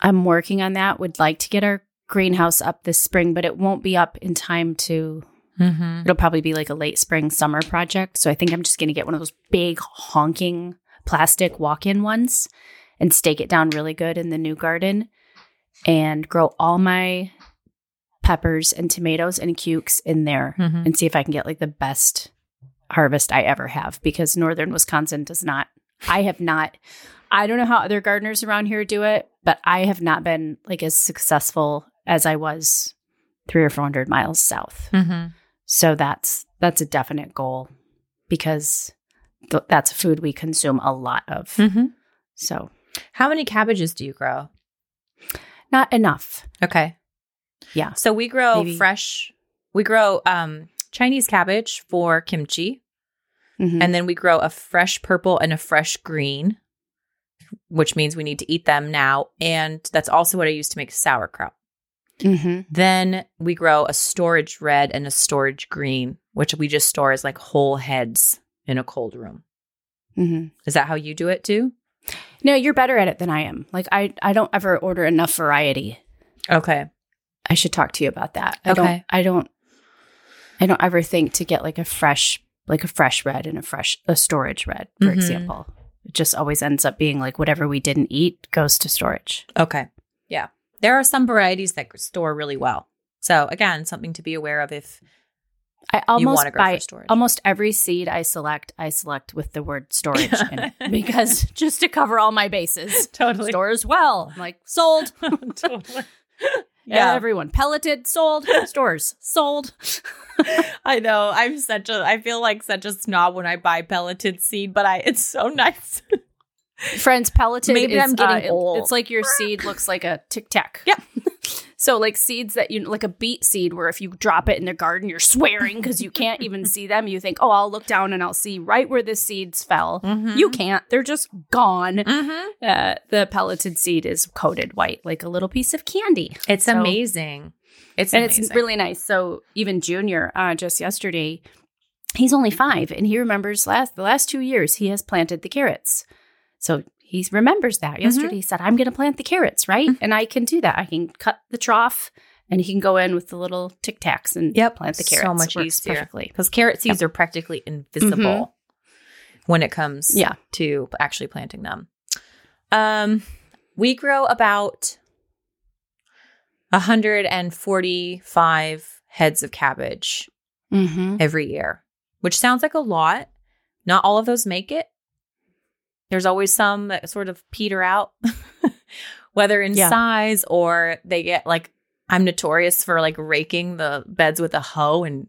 I'm working on that. Would like to get our greenhouse up this spring, but it won't be up in time to, mm-hmm. it'll probably be like a late spring, summer project. So I think I'm just going to get one of those big honking plastic walk in ones and stake it down really good in the new garden and grow all my peppers and tomatoes and cukes in there Mm-hmm. and see if I can get like the best harvest I ever have because northern Wisconsin does not I have not I don't know how other gardeners around here do it, but I have not been like as successful as I was 3 or 400 miles south. Mm-hmm. So that's that's a definite goal because th- that's food we consume a lot of. Mm-hmm. So, How many cabbages do you grow? Not enough. Okay. Yeah. So we grow Maybe. fresh. We grow um, Chinese cabbage for kimchi, Mhm. and then we grow a fresh purple and a fresh green, which means we need to eat them now. And that's also what I use to make sauerkraut. Mhm. Then we grow a storage red and a storage green, which we just store as like whole heads in a cold room. Mhm. Is that how you do it too? No, you're better at it than I am. Like I I don't ever order enough variety. Okay. I should talk to you about that. I Okay. don't I don't I don't ever think to get like a fresh like a fresh red and a fresh a storage red, for Mhm. example. It just always ends up being like whatever we didn't eat goes to storage. Okay. Yeah. There are some varieties that store really well. So again, something to be aware of if I almost buy for storage. almost every seed I select, I select with the word storage [LAUGHS] in it because just to cover all my bases. [LAUGHS] totally. Stores well. I'm like, sold. [LAUGHS] totally. Yeah. Everyone pelleted, sold, stores, sold. I know. I'm such a I feel like such a snob when I buy pelleted seed, but I it's so nice. Friends, pelleted Maybe is, I'm getting uh, it- old. It's like your seed looks like a tic tac. Yep. So like seeds that you like a beet seed where if you drop it in the garden, you're swearing because you can't even see them. You think, oh, I'll look down and I'll see right where the seeds fell. Mm-hmm. You can't. They're just gone. Mhm. Uh, the pelleted seed is coated white, like a little piece of candy. It's So- amazing. It's and amazing. it's really nice. So even Junior, uh, just yesterday, he's only five, and he remembers last the last two years he has planted the carrots. So he remembers that. Yesterday he said, "I'm going to plant the carrots, right?" And I can do that. I can cut the trough, and he can go in with the little tic tacs and Yep. plant the carrots. So much easier. perfectly. because carrot seeds are practically invisible when it comes Yeah. to actually planting them. Um, we grow about 145 heads of cabbage Mm-hmm. every year, which sounds like a lot. Not all of those make it. There's always some that sort of peter out, [LAUGHS] whether in Yeah. size or they get like, I'm notorious for like raking the beds with a hoe and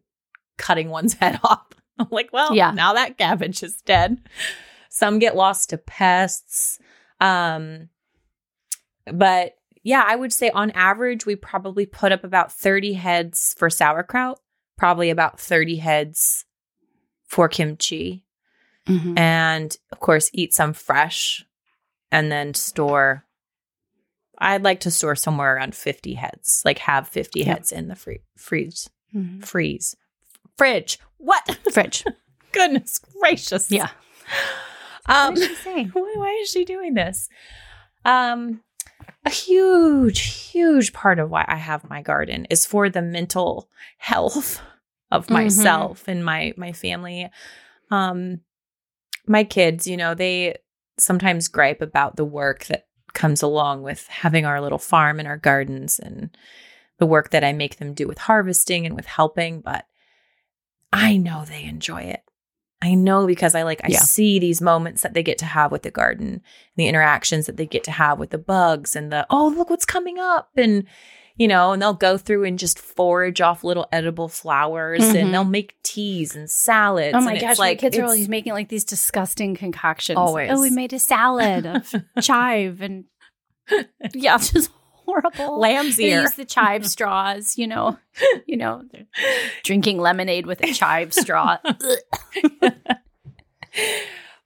cutting one's [LAUGHS] head off. I'm like, well, Yeah. now that cabbage is dead. Some get lost to pests. Um, but yeah, I would say on average, we probably put up about 30 heads for sauerkraut, probably about 30 heads for kimchi, Mm-hmm. and of course, eat some fresh and then store. I'd like to store somewhere around 50 heads, like have 50 Yep. heads in the free- freeze, Mm-hmm. freeze, fridge. What? [LAUGHS] Fridge. Goodness gracious. Yeah. [LAUGHS] Um, What did she say? [LAUGHS] why, is she doing this? Um, a huge, huge part of why I have my garden is for the mental health of Mhm. myself and my my family. Um, my kids, you know, they sometimes gripe about the work that comes along with having our little farm and our gardens and the work that I make them do with harvesting and with helping, but I know they enjoy it. I know because I like I Yeah. see these moments that they get to have with the garden, the interactions that they get to have with the bugs and the oh look what's coming up and you know, and they'll go through and just forage off little edible flowers Mhm. and they'll make teas and salads. Oh my gosh, it's my like kids are always making like these disgusting concoctions. Always. Oh, we made a salad of [LAUGHS] chive and [LAUGHS] yeah, [LAUGHS] just horrible. lamb's They ear. use the chive straws, you know, you know, drinking lemonade with a chive straw.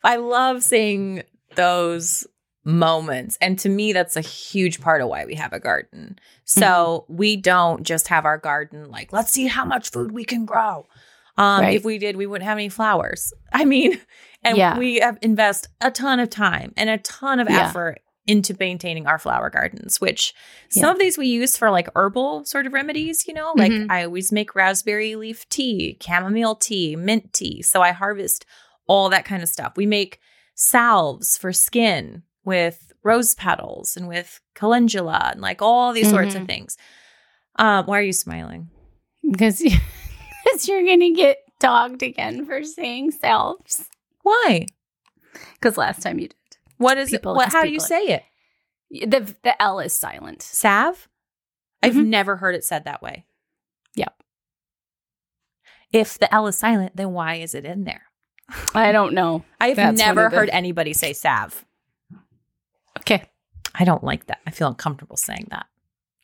I love seeing those moments. And to me, that's a huge part of why we have a garden. So we don't just have our garden like, let's see how much food we can grow. Um, Right. If we did, we wouldn't have any flowers. [LAUGHS] I mean, and Yeah. we have invest a ton of time and a ton of Yeah. effort into maintaining our flower gardens, which some Yeah. of these we use for like herbal sort of remedies, you know, like Mhm. I always make raspberry leaf tea, chamomile tea, mint tea. So I harvest all that kind of stuff. We make salves for skin with rose petals and with calendula and like all these sorts of Mhm. things. Um, why are you smiling? Because because [LAUGHS] you're gonna get dogged again for saying selves. Why? Because last time you did. What is People- it? What, how do you people. say it? The the L is silent. Salve? I've Mhm. never heard it said that way. Yep. If the L is silent, then why is it in there? I don't know. [LAUGHS] I've That's never of the- heard anybody say salve. Okay. I don't like that. I feel uncomfortable saying that.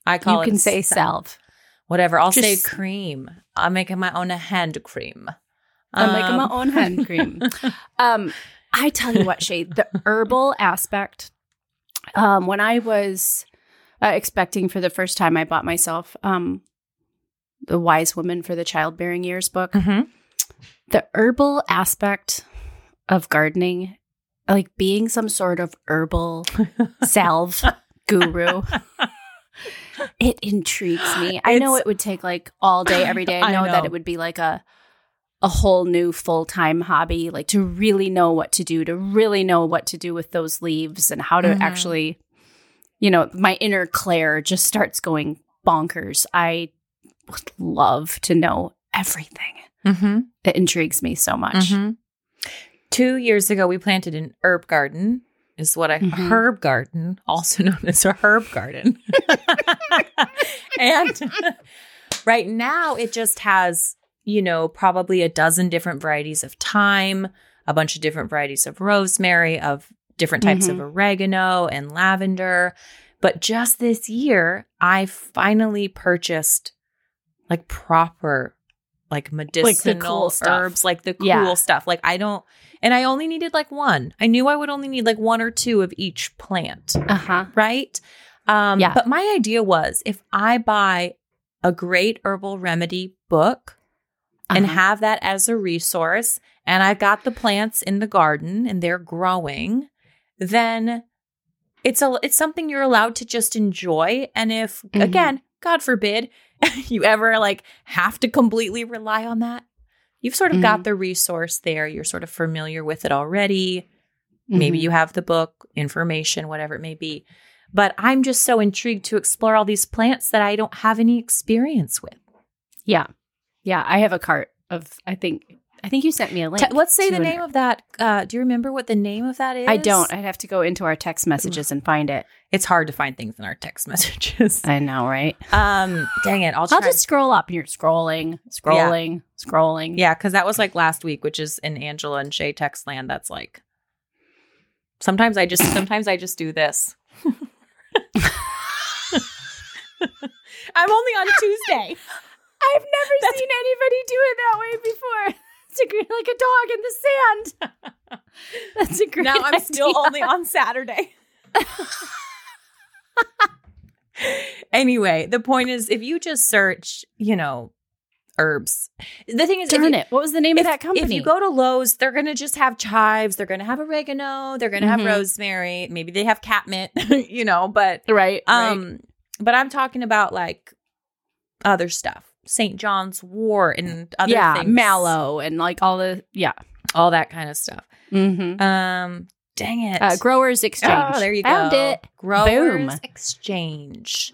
I call you can say salve. salve. Whatever. I'll say cream. I'm making my own hand cream. I'm making my Um, own hand cream. [LAUGHS] Um, I tell you what, Shaye, the [LAUGHS] herbal aspect. Um, when I was uh, expecting for the first time, I bought myself um, the Wise Woman for the Childbearing Years book. Mhm. The herbal aspect of gardening like being some sort of herbal [LAUGHS] salve guru. [LAUGHS] It intrigues me. I know it would take like all day, every day. [LAUGHS] I I know, that it would be like a a whole new full time hobby, like to really know what to do, to really know what to do with those leaves and how to Mhm. actually, you know, my inner Claire just starts going bonkers. I would love to know everything. Mm-hmm. It intrigues me so much. Mhm. Two years ago, we planted an herb garden. Is what I Mhm. herb garden, also [LAUGHS] known as a herb garden. and [LAUGHS] right now, it just has you know probably a dozen different varieties of thyme, a bunch of different varieties of rosemary, of different types of oregano and lavender. But just this year, I finally purchased like proper, like medicinal cool stuff. herbs, like the cool Yeah. stuff. Like I don't, and I only needed like one. I knew I would only need like one or two of each plant, Uh huh. right? Um, Yeah. But my idea was if I buy a great herbal remedy book and Uh-huh. have that as a resource, and I've got the plants in the garden and they're growing, then it's a it's something you're allowed to just enjoy. And if Mhm. again, God forbid, [LAUGHS] you ever like have to completely rely on that, you've sort of got the resource there. You're sort of familiar with it already. Maybe Mhm. you have the book, information, whatever it may be. But I'm just so intrigued to explore all these plants that I don't have any experience with. Yeah. Yeah. I have a cart of, I think, I think you sent me a link. Te- let's say to the an- name of that. Uh, do you remember what the name of that is? I don't. I'd have to go into our text messages and find it. It's hard to find things in our text messages. I know, right? [LAUGHS] um, dang it! I'll try. I'll just scroll up. You're scrolling, scrolling, scrolling. yeah, because that was like last week, which is in Angela and Shaye text land. That's like sometimes I just sometimes I just do this. [LAUGHS] I'm only on Tuesday. I've never seen anybody do it that way before. It's a great, like a dog in the sand. [LAUGHS] That's a great. now I'm still only on Saturday. [LAUGHS] anyway, the point is if you just search, you know, herbs. The thing is Darn you- it! What was the name if, of that company? If you go to Lowe's, they're going to just have chives, they're going to have oregano, they're going to have Mhm. rosemary, maybe they have catmint, [LAUGHS] you know, but right, right. um but I'm talking about like other stuff. St. John's wort and other yeah, things. mallow and like all the yeah. All that kind of stuff. Mm-hmm. Um dang it. Uh, Growers Exchange. Oh, there you Found go. Found it. Growers Boom. Exchange.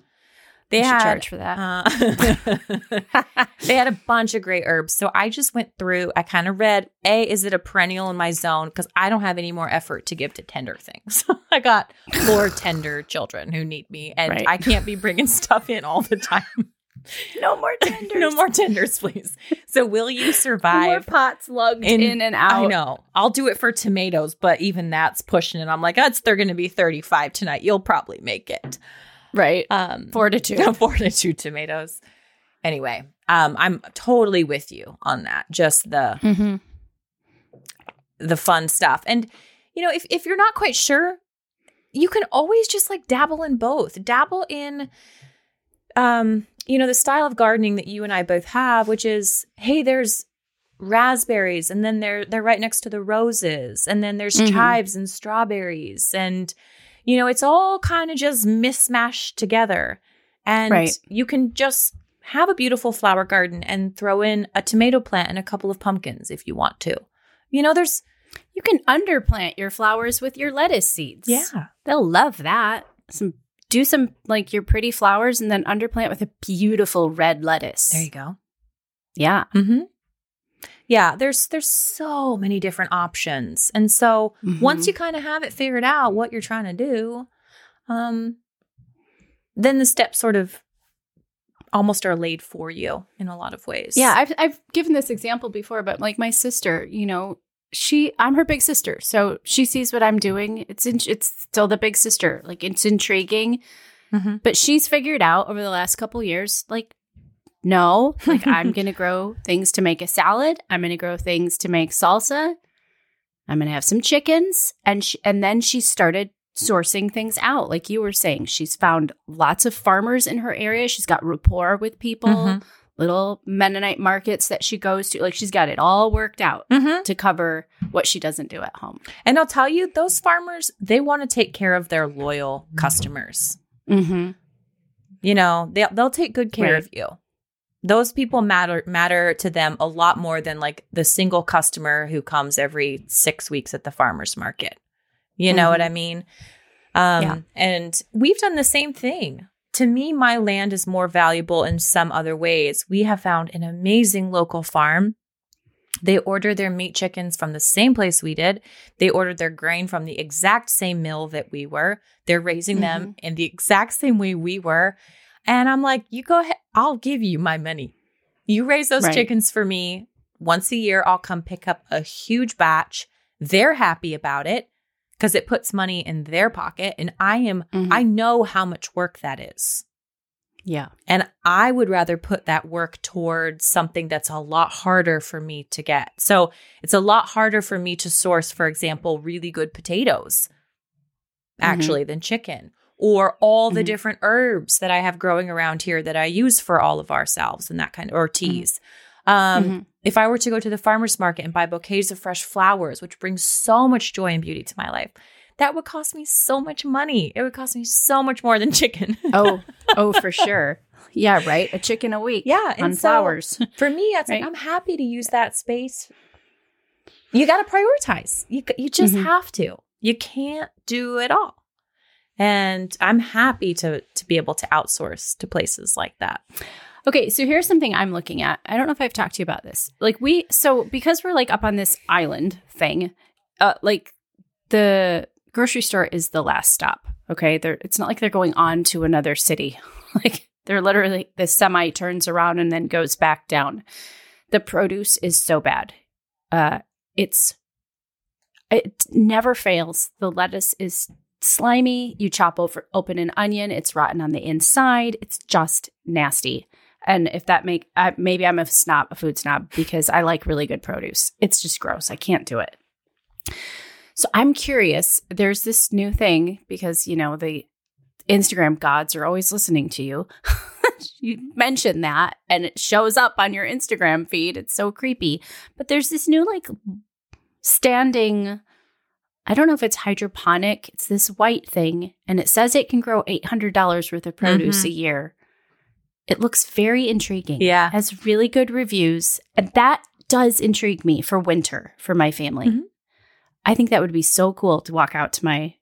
They had charge for that. uh, [LAUGHS] they had a bunch of great herbs. So I just went through. I kind of read: A, is it a perennial in my zone? Because I don't have any more effort to give to tender things. [LAUGHS] I got four tender children who need me, and Right. I can't be bringing stuff in all the [LAUGHS] time. [LAUGHS] no more tenders. no more tenders, please. So will you [LAUGHS] survive? More pots lugged in- in, and out. I know. I'll do it for tomatoes, but even that's pushing it. I'm like, that's they're going to be 35 tonight. You'll probably make it. Right. Um, to [LAUGHS] two tomatoes. Anyway, um, I'm totally with you on that. Just the mm-hmm. the fun stuff, and you know, if if you're not quite sure, you can always just like dabble in both. Dabble in, um, you know, the style of gardening that you and I both have, which is, hey, there's raspberries, and then they're they're right next to the roses, and then there's Mhm. chives and strawberries, and you know, it's all kind of just mismatched together. And Right. you can just have a beautiful flower garden and throw in a tomato plant and a couple of pumpkins if you want to. You know, there's You can underplant your flowers with your lettuce seeds. Yeah they'll love that. Some do some like your pretty flowers and then underplant with a beautiful red lettuce. There you go. Yeah. Mm-hmm. Yeah, there's there's so many different options. And so once Mhm. you kind of have it figured out what you're trying to do, um then the steps sort of almost are laid for you in a lot of ways. Yeah, I've I've given this example before, but like my sister, you know, she I'm her big sister, so she sees what I'm doing. It's in, it's still the big sister. Like it's intriguing, Mhm. but she's figured out over the last couple years, like no, like I'm [LAUGHS] gonna grow things to make a salad. I'm gonna grow things to make salsa. I'm gonna have some chickens, and she, and then she started sourcing things out. Like you were saying, she's found lots of farmers in her area. She's got rapport with people, Mhm. Little Mennonite markets that she goes to. Like she's got it all worked out Mm-hmm. to cover what she doesn't do at home. And I'll tell you, those farmers, they want to take care of their loyal customers. Mm-hmm. You know, they they'll take good care Right. of you. Those people matter matter to them a lot more than like the single customer who comes every six weeks at the farmers market. You know what I mean? Um, Yeah. And we've done the same thing. To me, my land is more valuable in some other ways. We have found an amazing local farm. They order their meat chickens from the same place we did. They ordered their grain from the exact same mill that we were. They're raising them mm-hmm. in the exact same way we were. And I'm like, you go ahead, I'll give you my money. You raise those Right. chickens for me. Once a year, I'll come pick up a huge batch. They're happy about it because it puts money in their pocket. And I am, Mhm. I know how much work that is. Yeah. And I would rather put that work towards something that's a lot harder for me to get. So it's a lot harder for me to source, for example, really good potatoes, actually, than chicken, or all the Mhm. different herbs that I have growing around here that I use for all of ourselves and that kind of, or teas. Um, Mhm. If I were to go to the farmer's market and buy bouquets of fresh flowers, which brings so much joy and beauty to my life, that would cost me so much money. It would cost me so much more than [LAUGHS] chicken. Oh, [LAUGHS] oh, for sure. Yeah, right. A chicken a week. Yeah, on so- flowers. [LAUGHS] For me, it's Right. like I'm happy to use that space. You got to prioritize. You you just Mhm. have to. You can't do it all. And I'm happy to to be able to outsource to places like that. Okay, so here's something I'm looking at. I don't know if I've talked to you about this. Like we so because we're like up on this island thing, uh like the grocery store is the last stop. Okay? They're it's not like they're going on to another city. [LAUGHS] like they're literally the semi turns around and then goes back down. The produce is so bad. Uh it's it never fails. The lettuce is slimy. You chop over open an onion, it's rotten on the inside. It's just nasty. And if that make uh, maybe I'm a snob, a food snob, because I like really good produce. It's just gross. I can't do it. So I'm curious. There's this new thing because you know the Instagram gods are always listening to you. [LAUGHS] you mention that, and it shows up on your Instagram feed. It's so creepy. But there's this new like standing. I don't know if it's hydroponic. It's this white thing, and it says it can grow eight hundred dollars worth of produce Mhm. a year. It looks very intriguing. Yeah. has really good reviews, and that does intrigue me for winter for my family. Mhm. I think that would be so cool to walk out to my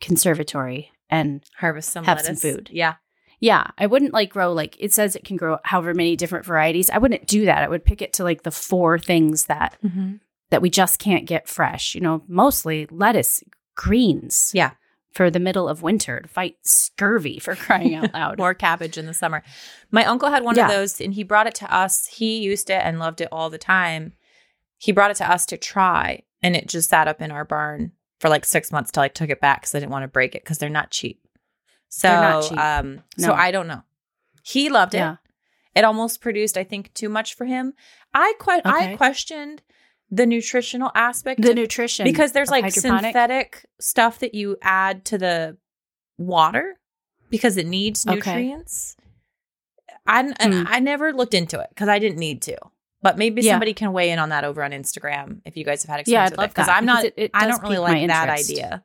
conservatory and Harvest some Have some food. Yeah. yeah, I wouldn't like grow like it says it can grow however many different varieties. I wouldn't do that. I would pick it to like the four things that that we just can't get fresh. You know, mostly lettuce, greens. Yeah. For the middle of winter to fight scurvy for crying out [LAUGHS] loud. More cabbage in the summer. My uncle had one Yeah. of those and he brought it to us. He used it and loved it all the time. He brought it to us to try and it just sat up in our barn for like six months till I took it back because I didn't want to break it because they're not cheap. So, not cheap. um, so I don't know. He loved it. yeah. It almost produced, I think, too much for him. I que- Okay. I questioned the nutritional aspect The of- nutrition because there's like hydroponic. synthetic stuff that you add to the water because it needs Okay. nutrients. I and Hmm. I never looked into it because I didn't need to. But maybe Yeah. somebody can weigh in on that over on Instagram if you guys have had Yeah, experience I'd with it because I'm not. it- it I don't really like that idea.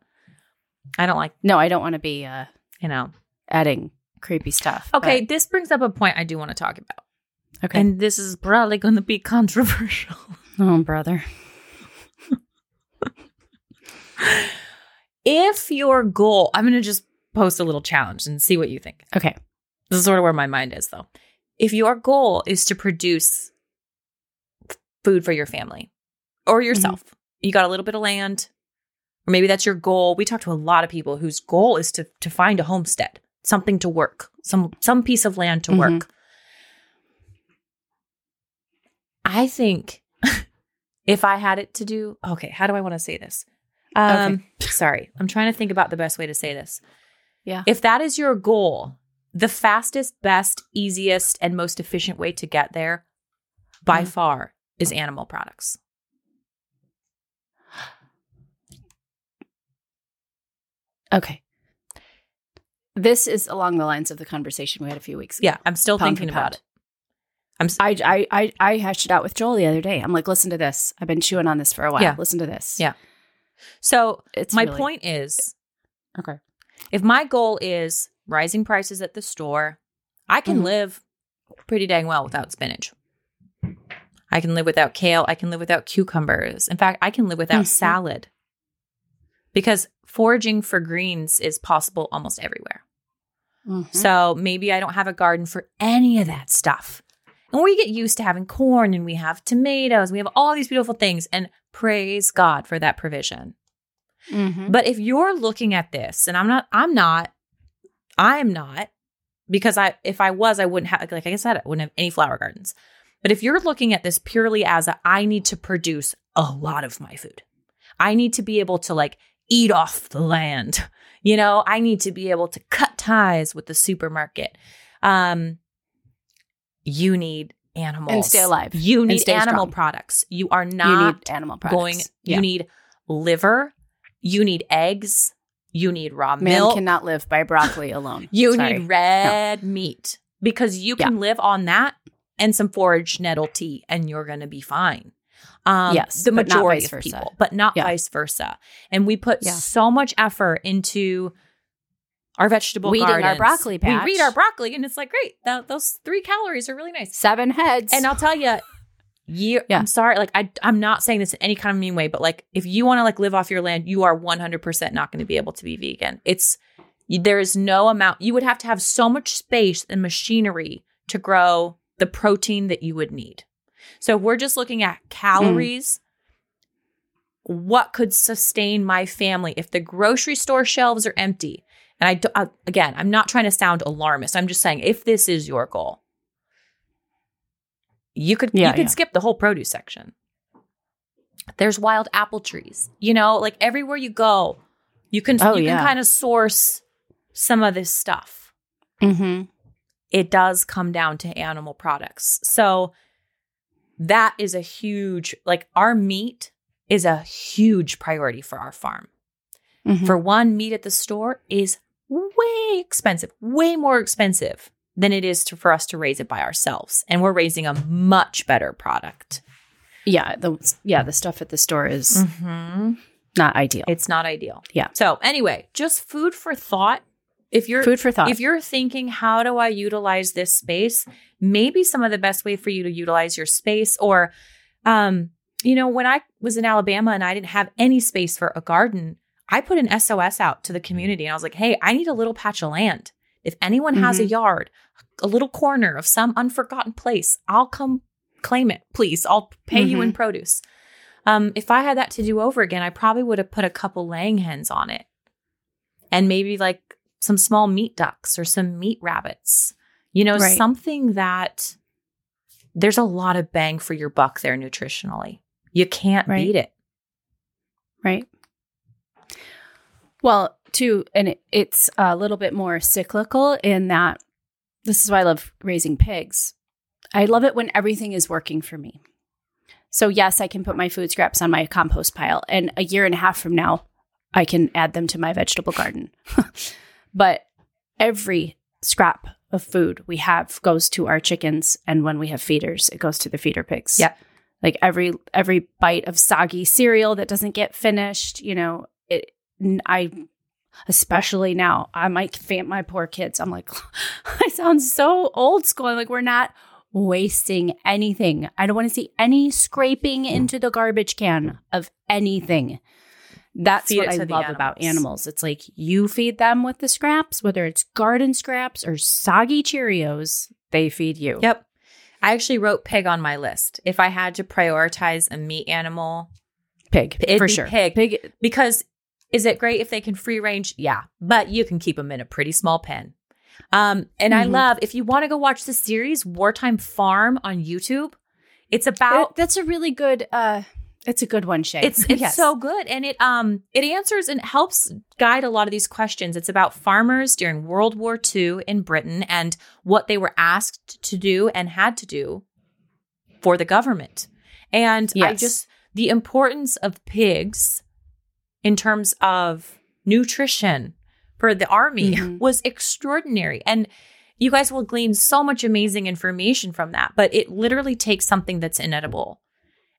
I don't like No, I don't want to be uh, you know. adding creepy stuff. Okay, but- this brings up a point I do want to talk about, okay. and this is probably going to be [LAUGHS] controversial. Oh, brother. if your goal, I'm going to just post a little challenge and see what you think. Okay. This is sort of where my mind is, though. If your goal is to produce food for your family or yourself, you got a little bit of land, or maybe that's your goal. We talk to a lot of people whose goal is to to find a homestead, something to work, some some piece of land to Mhm. work. I think if I had it to do, okay, how do I want to say this? Um, sorry, I'm trying to think about the best way to say this. Yeah. If that is your goal, the fastest, best, easiest, and most efficient way to get there by Mhm. far is animal products. Okay. This is along the lines of the conversation we had a few weeks ago. Yeah, I'm still thinking about it. I'm s- I, I, I, I hashed it out with Joel the other day. I'm like, listen to this. I've been chewing on this for a while. Yeah. Listen to this. Yeah. so It's my really- point is Okay. if my goal is rising prices at the store, I can Mhm. live pretty dang well without spinach. I can live without kale. I can live without cucumbers. In fact, I can live without Mhm. salad because foraging for greens is possible almost everywhere. Mhm. So maybe I don't have a garden for any of that stuff. And we get used to having corn and we have tomatoes. We have all these beautiful things and praise God for that provision. Mhm. But if you're looking at this, and I'm not, I'm not, I'm not, because I, if I was, I wouldn't have, like I said, I wouldn't have any flower gardens. But if you're looking at this purely as a, I need to produce a lot of my food, I need to be able to like eat off the land, [LAUGHS] you know, I need to be able to cut ties with the supermarket. Um, you need animals And stay alive. You need animal strong. products. You are you not need animal products. going Yeah. you need liver you need eggs you need raw milk. Man cannot live by broccoli alone. [LAUGHS] you Sorry. need red meat because you can live on that and some forage nettle tea and you're going to be fine um Yes, the majority of people but not Yeah. vice versa and we put Yeah. so much effort into our vegetable Weeding our broccoli patch. we read our broccoli and it's like great that, those three calories are really nice Seven heads. and I'll tell you, [LAUGHS] Yeah. I'm sorry, like I I'm not saying this in any kind of mean way, but like if you want to like live off your land, you are 100% not going to be able to be vegan. It's there is no amount you would have to have so much space and machinery to grow the protein that you would need. So if we're just looking at calories, what could sustain my family if the grocery store shelves are empty? And I, do, I again, I'm not trying to sound alarmist. I'm just saying if this is your goal, you could Yeah, you could yeah. skip the whole produce section. There's wild apple trees. You know, like everywhere you go, you can Oh, you yeah. can kind of source some of this stuff. hmm It does come down to animal products. So that is a huge like our meat is a huge priority for our farm. Mm-hmm. For one, meat at the store is way expensive, way more expensive than it is to, for us to raise it by ourselves. And we're raising a much better product. yeah, the yeah the stuff at the store is Mm-hmm. not ideal. It's not ideal. Yeah. So anyway, just food for thought. If you're Food for thought. if you're thinking, how do I utilize this space? Maybe some of the best way for you to utilize your space, or, um, you know, when I was in Alabama and I didn't have any space for a garden, I put an SOS out to the community and I was like, hey, I need a little patch of land. If anyone has a Mm-hmm. yard, a little corner of some unforgotten place, I'll come claim it, please. I'll pay you Mm-hmm. in produce. Um, if I had that to do over again, I probably would have put a couple laying hens on it and maybe like some small meat ducks or some meat rabbits. You know, Right. something that there's a lot of bang for your buck there nutritionally. You can't Right. beat it. right? Well, too, and it, it's a little bit more cyclical in that this is why I love raising pigs. I love it when everything is working for me. So, yes, I can put my food scraps on my compost pile, and a year and a half from now, I can add them to my vegetable garden. [LAUGHS] but every scrap of food we have goes to our chickens, and when we have feeders, it goes to the feeder pigs. Yeah Like every every bite of soggy cereal that doesn't get finished, you know, I especially now, I might fan my poor kids. I'm like, [LAUGHS] I sound so old school. I'm like, we're not wasting anything. I don't want to see any scraping mm. into the garbage can of anything. That's Feed what I love about animals. animals. It's like you feed them with the scraps, whether it's garden scraps or soggy Cheerios, they feed you. Yep. I actually wrote pig on my list. If I had to prioritize a meat animal, Pig, for sure. pig. Pig. because is it great if they can free range? Yeah, but you can keep them in a pretty small pen. Um, and I Mhm. love if you want to go watch the series Wartime Farm on YouTube. It's about It- that's a really good. uh It's a good one, Shaye. it's [LAUGHS] it's Yes. so good and it um it answers and helps guide a lot of these questions it's about farmers during world war ii in britain and what they were asked to do and had to do for the government and i just the importance of pigs in terms of nutrition for the army Mhm. was extraordinary. And you guys will glean so much amazing information from that. But it literally takes something that's inedible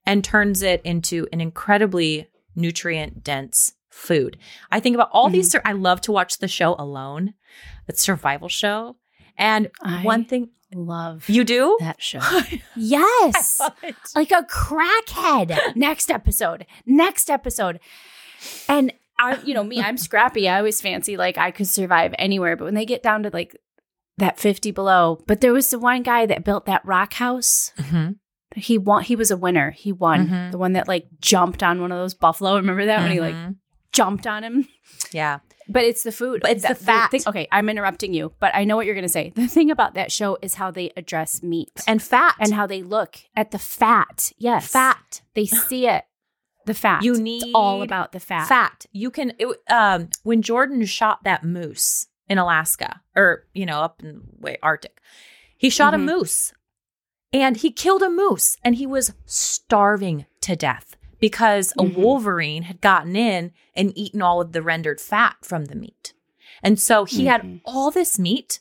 and turns it into an incredibly nutrient dense food. I think about all these. I love to watch the show Alone, it's survival show. And I one thing love you do, that show. [LAUGHS] Yes. like a crackhead. Next episode. Next episode. And I, you know, me, I'm scrappy. I always fancy like I could survive anywhere. But when they get down to like that 50 below, but there was the one guy that built that rock house. Mhm. He won. He was a winner. He won. Mhm. The one that like jumped on one of those buffalo. Remember that when he like Mhm. jumped on him? yeah, But it's the food. But it's the That- fat. thing- okay, I'm interrupting you, but I know what you're going to say. The thing about that show is how they address meat and fat and how they look at the fat. Yes, fat. They see it. The fat. You It's need all about the fat. fat. You can it, um when Jordan shot that moose in Alaska or you know up in way Arctic. He shot Mhm. a moose and he killed a moose and he was starving to death because a Mhm. wolverine had gotten in and eaten all of the rendered fat from the meat. And so he had Mhm. all this meat,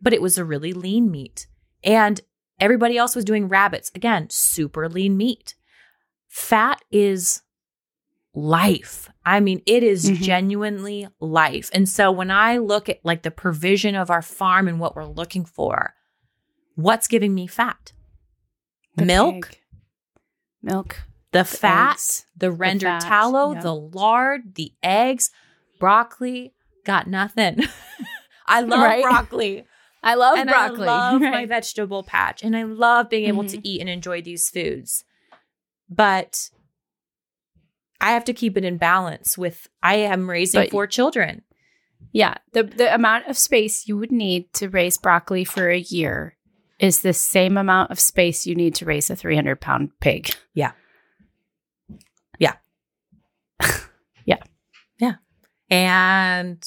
but it was a really lean meat. And everybody else was doing rabbits. Again, super lean meat. Fat is life. I mean, it is Mhm. genuinely life. And so when I look at like the provision of our farm and what we're looking for, what's giving me fat? The Milk, pig. Milk. the fat, eggs, the rendered fat, tallow, yeah. the lard, the eggs, broccoli, got nothing. [LAUGHS] I love Right? broccoli. I love and broccoli. I [LAUGHS] love my vegetable patch. And I love being able Mhm. to eat and enjoy these foods. But I have to keep it in balance with I am raising But- four children. Yeah, the the amount of space you would need to raise broccoli for a year is the same amount of space you need to raise a 300 pound pig. Yeah. Yeah. [LAUGHS] yeah. Yeah. And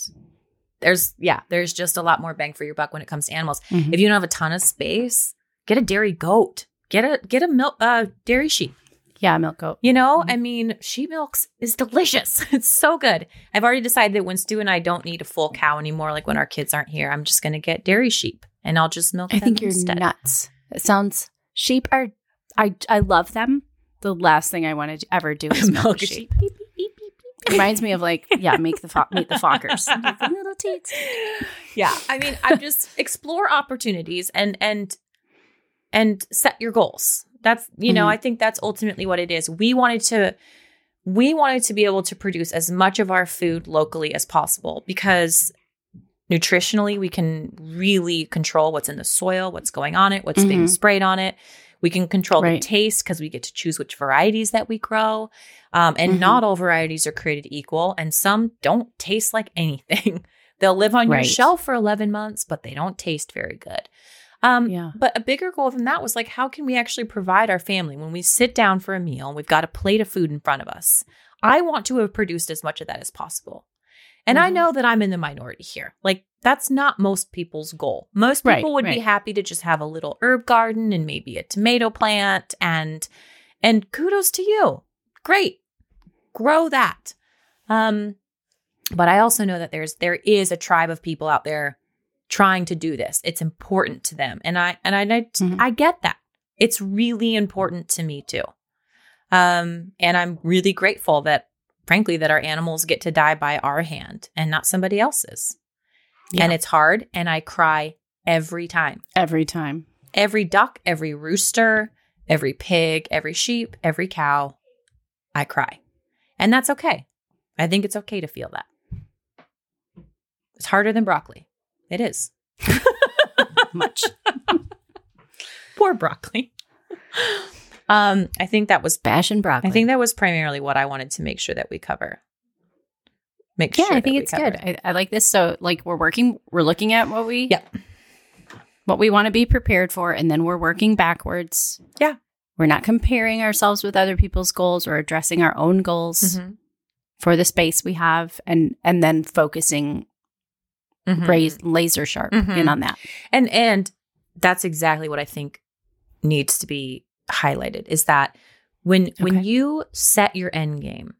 there's yeah, there's just a lot more bang for your buck when it comes to animals. Mhm. If you don't have a ton of space, get a dairy goat. Get a get a milk uh dairy sheep. Yeah, milk goat. You know, Mhm. I mean, sheep milks is delicious. [LAUGHS] It's so good. I've already decided that when Stu and I don't need a full cow anymore, like when our kids aren't here, I'm just going to get dairy sheep and I'll just milk I think you're instead. nuts. It sounds sheep are I I love them. The last thing I want to ever do [LAUGHS] is milk Milk a a sheep. Reminds me of like [LAUGHS] yeah, make the fo- meet the Fockers. little teats. yeah, I mean, I just explore opportunities and and and set your goals. That's you know, Mhm. I think that's ultimately what it is. We wanted to we wanted to be able to produce as much of our food locally as possible because nutritionally we can really control what's in the soil, what's going on it, what's being Mhm. sprayed on it. We can control Right. the taste because we get to choose which varieties that we grow. Um, and Mhm. not all varieties are created equal, and some don't taste like anything. [LAUGHS] They'll live on your shelf for 11 months, but they don't taste very good. Um, Yeah. But a bigger goal than that was like, how can we actually provide our family when we sit down for a meal and we've got a plate of food in front of us? I want to have produced as much of that as possible. And I Mhm. know that I'm in the minority here. Like, that's not most people's goal. Most Right, people would be happy to just have a little herb garden and maybe a tomato plant and and kudos to you. Great. Grow that. Um but I also know that there's there is a tribe of people out there trying to do this. It's important to them. And I and I I, Mhm. I get that. It's really important to me too. Um and I'm really grateful that frankly that our animals get to die by our hand and not somebody else's. Yeah. And it's hard and I cry every time. Every time. Every duck, every rooster, every pig, every sheep, every cow, I cry. And that's okay. I think it's okay to feel that. It's harder than broccoli. It is. [LAUGHS] Much. [LAUGHS] Poor broccoli. um, I think that was Bash and broccoli. I think that was primarily what I wanted to make sure that we cover. Make yeah, sure I think it's cover good. I, I like this. So, like, we're working, we're looking at what we, Yep. what we want to be prepared for, and then we're working backwards. Yeah. We're not comparing ourselves with other people's goals. We're addressing our own goals Mhm. for the space we have, and and then focusing, Mhm. raise, laser sharp Mhm. in on that. And and that's exactly what I think needs to be highlighted is that when when you set your end game,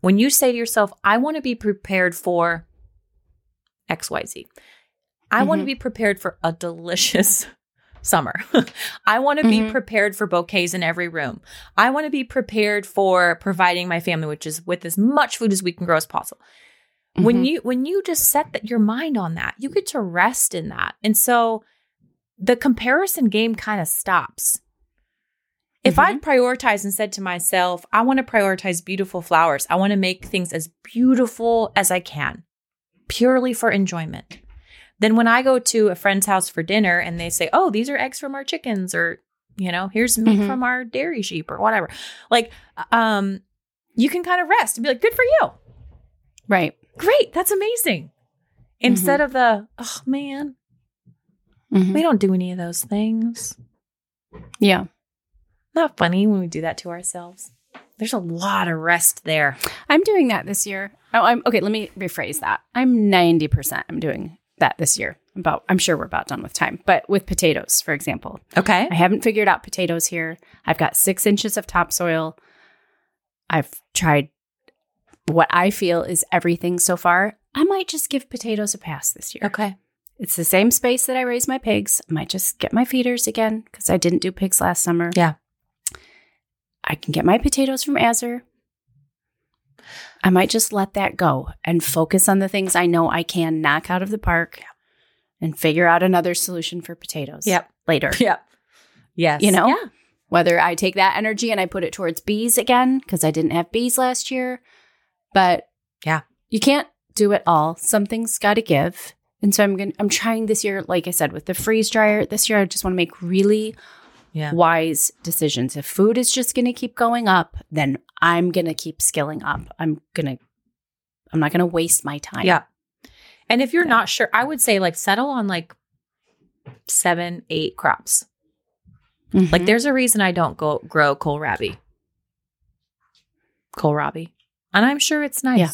when you say to yourself, I want to be prepared for XYZ. I want to Mhm. be prepared for a delicious [LAUGHS] summer. [LAUGHS] I want to be Mhm. prepared for bouquets in every room. I want to be prepared for providing my family which is with as much food as we can grow as possible. When Mhm. you when you just set that your mind on that, you get to rest in that. And so the comparison game kind of stops. If I'd prioritized and said to myself, I want to prioritize beautiful flowers. I want to make things as beautiful as I can, purely for enjoyment. Then when I go to a friend's house for dinner and they say, "Oh, these are eggs from our chickens," or you know, "Here's meat Mhm. from our dairy sheep," or whatever, like, um, you can kind of rest and be like, "Good for you, right. Great, that's amazing." Instead of the, "Oh man, Mhm. we don't do any of those things." Yeah. Not funny when we do that to ourselves. There's a lot of rest there. I'm doing that this year. Oh, I'm okay. Let me rephrase that. I'm 90%. I'm doing that this year. About, I'm sure we're about done with time, but with potatoes, for example, Okay. I haven't figured out potatoes here. I've got six inches of topsoil. I've tried what I feel is everything so far. I might just give potatoes a pass this year. Okay. It's the same space that I raise my pigs. I might just get my feeders again because I didn't do pigs last summer. Yeah. I can get my potatoes from Azure. I might just let that go and focus on the things I know I can knock out of the park and figure out another solution for potatoes Yep. later. Yep. Yes. You know? Yeah. Whether I take that energy and I put it towards bees again because I didn't have bees last year. But Yeah. you can't do it all. Something's got to give. And so I'm going to I'm trying this year like I said with the freeze dryer. This year I just want to make really Yeah. wise decisions. If food is just going to keep going up, then I'm going to keep skilling up. I'm going to I'm not going to waste my time. Yeah. And if you're Yeah. not sure, I would say like settle on like seven, eight crops. Mhm. Like there's a reason I don't go grow kohlrabi. Kohlrabi. And I'm sure it's nice. Yeah.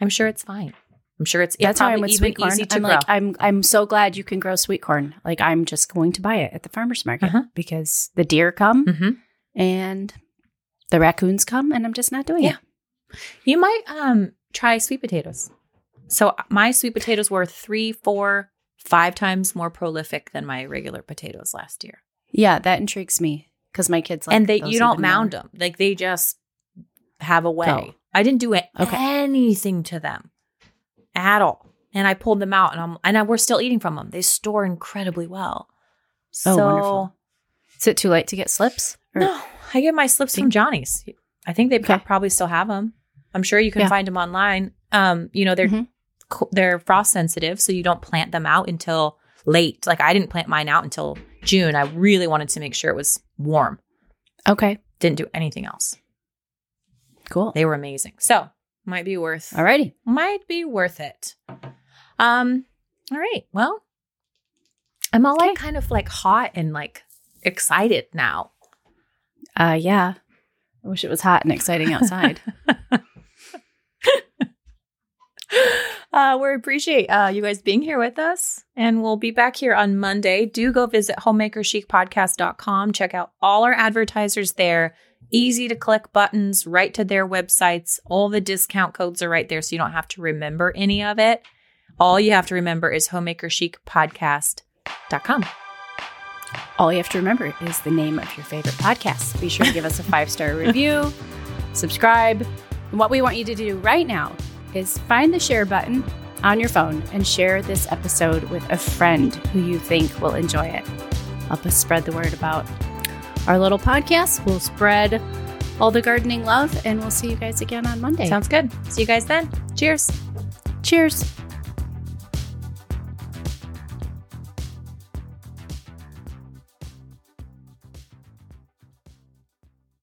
I'm sure it's fine. I'm sure it's, it's that's how I'm with even sweet corn. easy to I'm grow. like, I'm I'm so glad you can grow sweet corn. Like I'm just going to buy it at the farmers market Uh-huh. because the deer come hmm and the raccoons come, and I'm just not doing Yeah. it. You might um try sweet potatoes. So uh, my sweet potatoes were three, four, five times more prolific than my regular potatoes last year. Yeah, that intrigues me because my kids like and they you don't mound more. them. Like they just have a way. Go. I didn't do Okay. anything to them at all. And I pulled them out and I'm and I, we're still eating from them. They store incredibly well. Oh, so wonderful. Is it too late to get slips? Or- no, I get my slips from Johnny's. I think they Okay. probably still have them. I'm sure you can Yeah. find them online. Um, you know, they're Mhm. they're frost sensitive, so you don't plant them out until late. Like I didn't plant mine out until June. I really wanted to make sure it was warm. Okay, Didn't do anything else. Cool. They were amazing. So might be worth Alrighty. might be worth it. Um, all right. Well, I'm all like kind of like hot and like excited now. Uh, yeah. I wish it was hot and exciting outside. [LAUGHS] Uh, we appreciate uh, you guys being here with us. And we'll be back here on Monday. Do go visit homemakerchicpodcast.com. Check out all our advertisers there. Easy to click buttons right to their websites. All the discount codes are right there, so you don't have to remember any of it. All you have to remember is homemakerchicpodcast.com. All you have to remember is the name of your favorite podcast. Be sure to give us a five star [LAUGHS] review, subscribe. And what we want you to do right now is find the share button on your phone and share this episode with a friend who you think will enjoy it. Help us spread the word about our little podcast. We'll spread all the gardening love, and we'll see you guys again on Monday. Sounds good. See you guys then. Cheers. Cheers.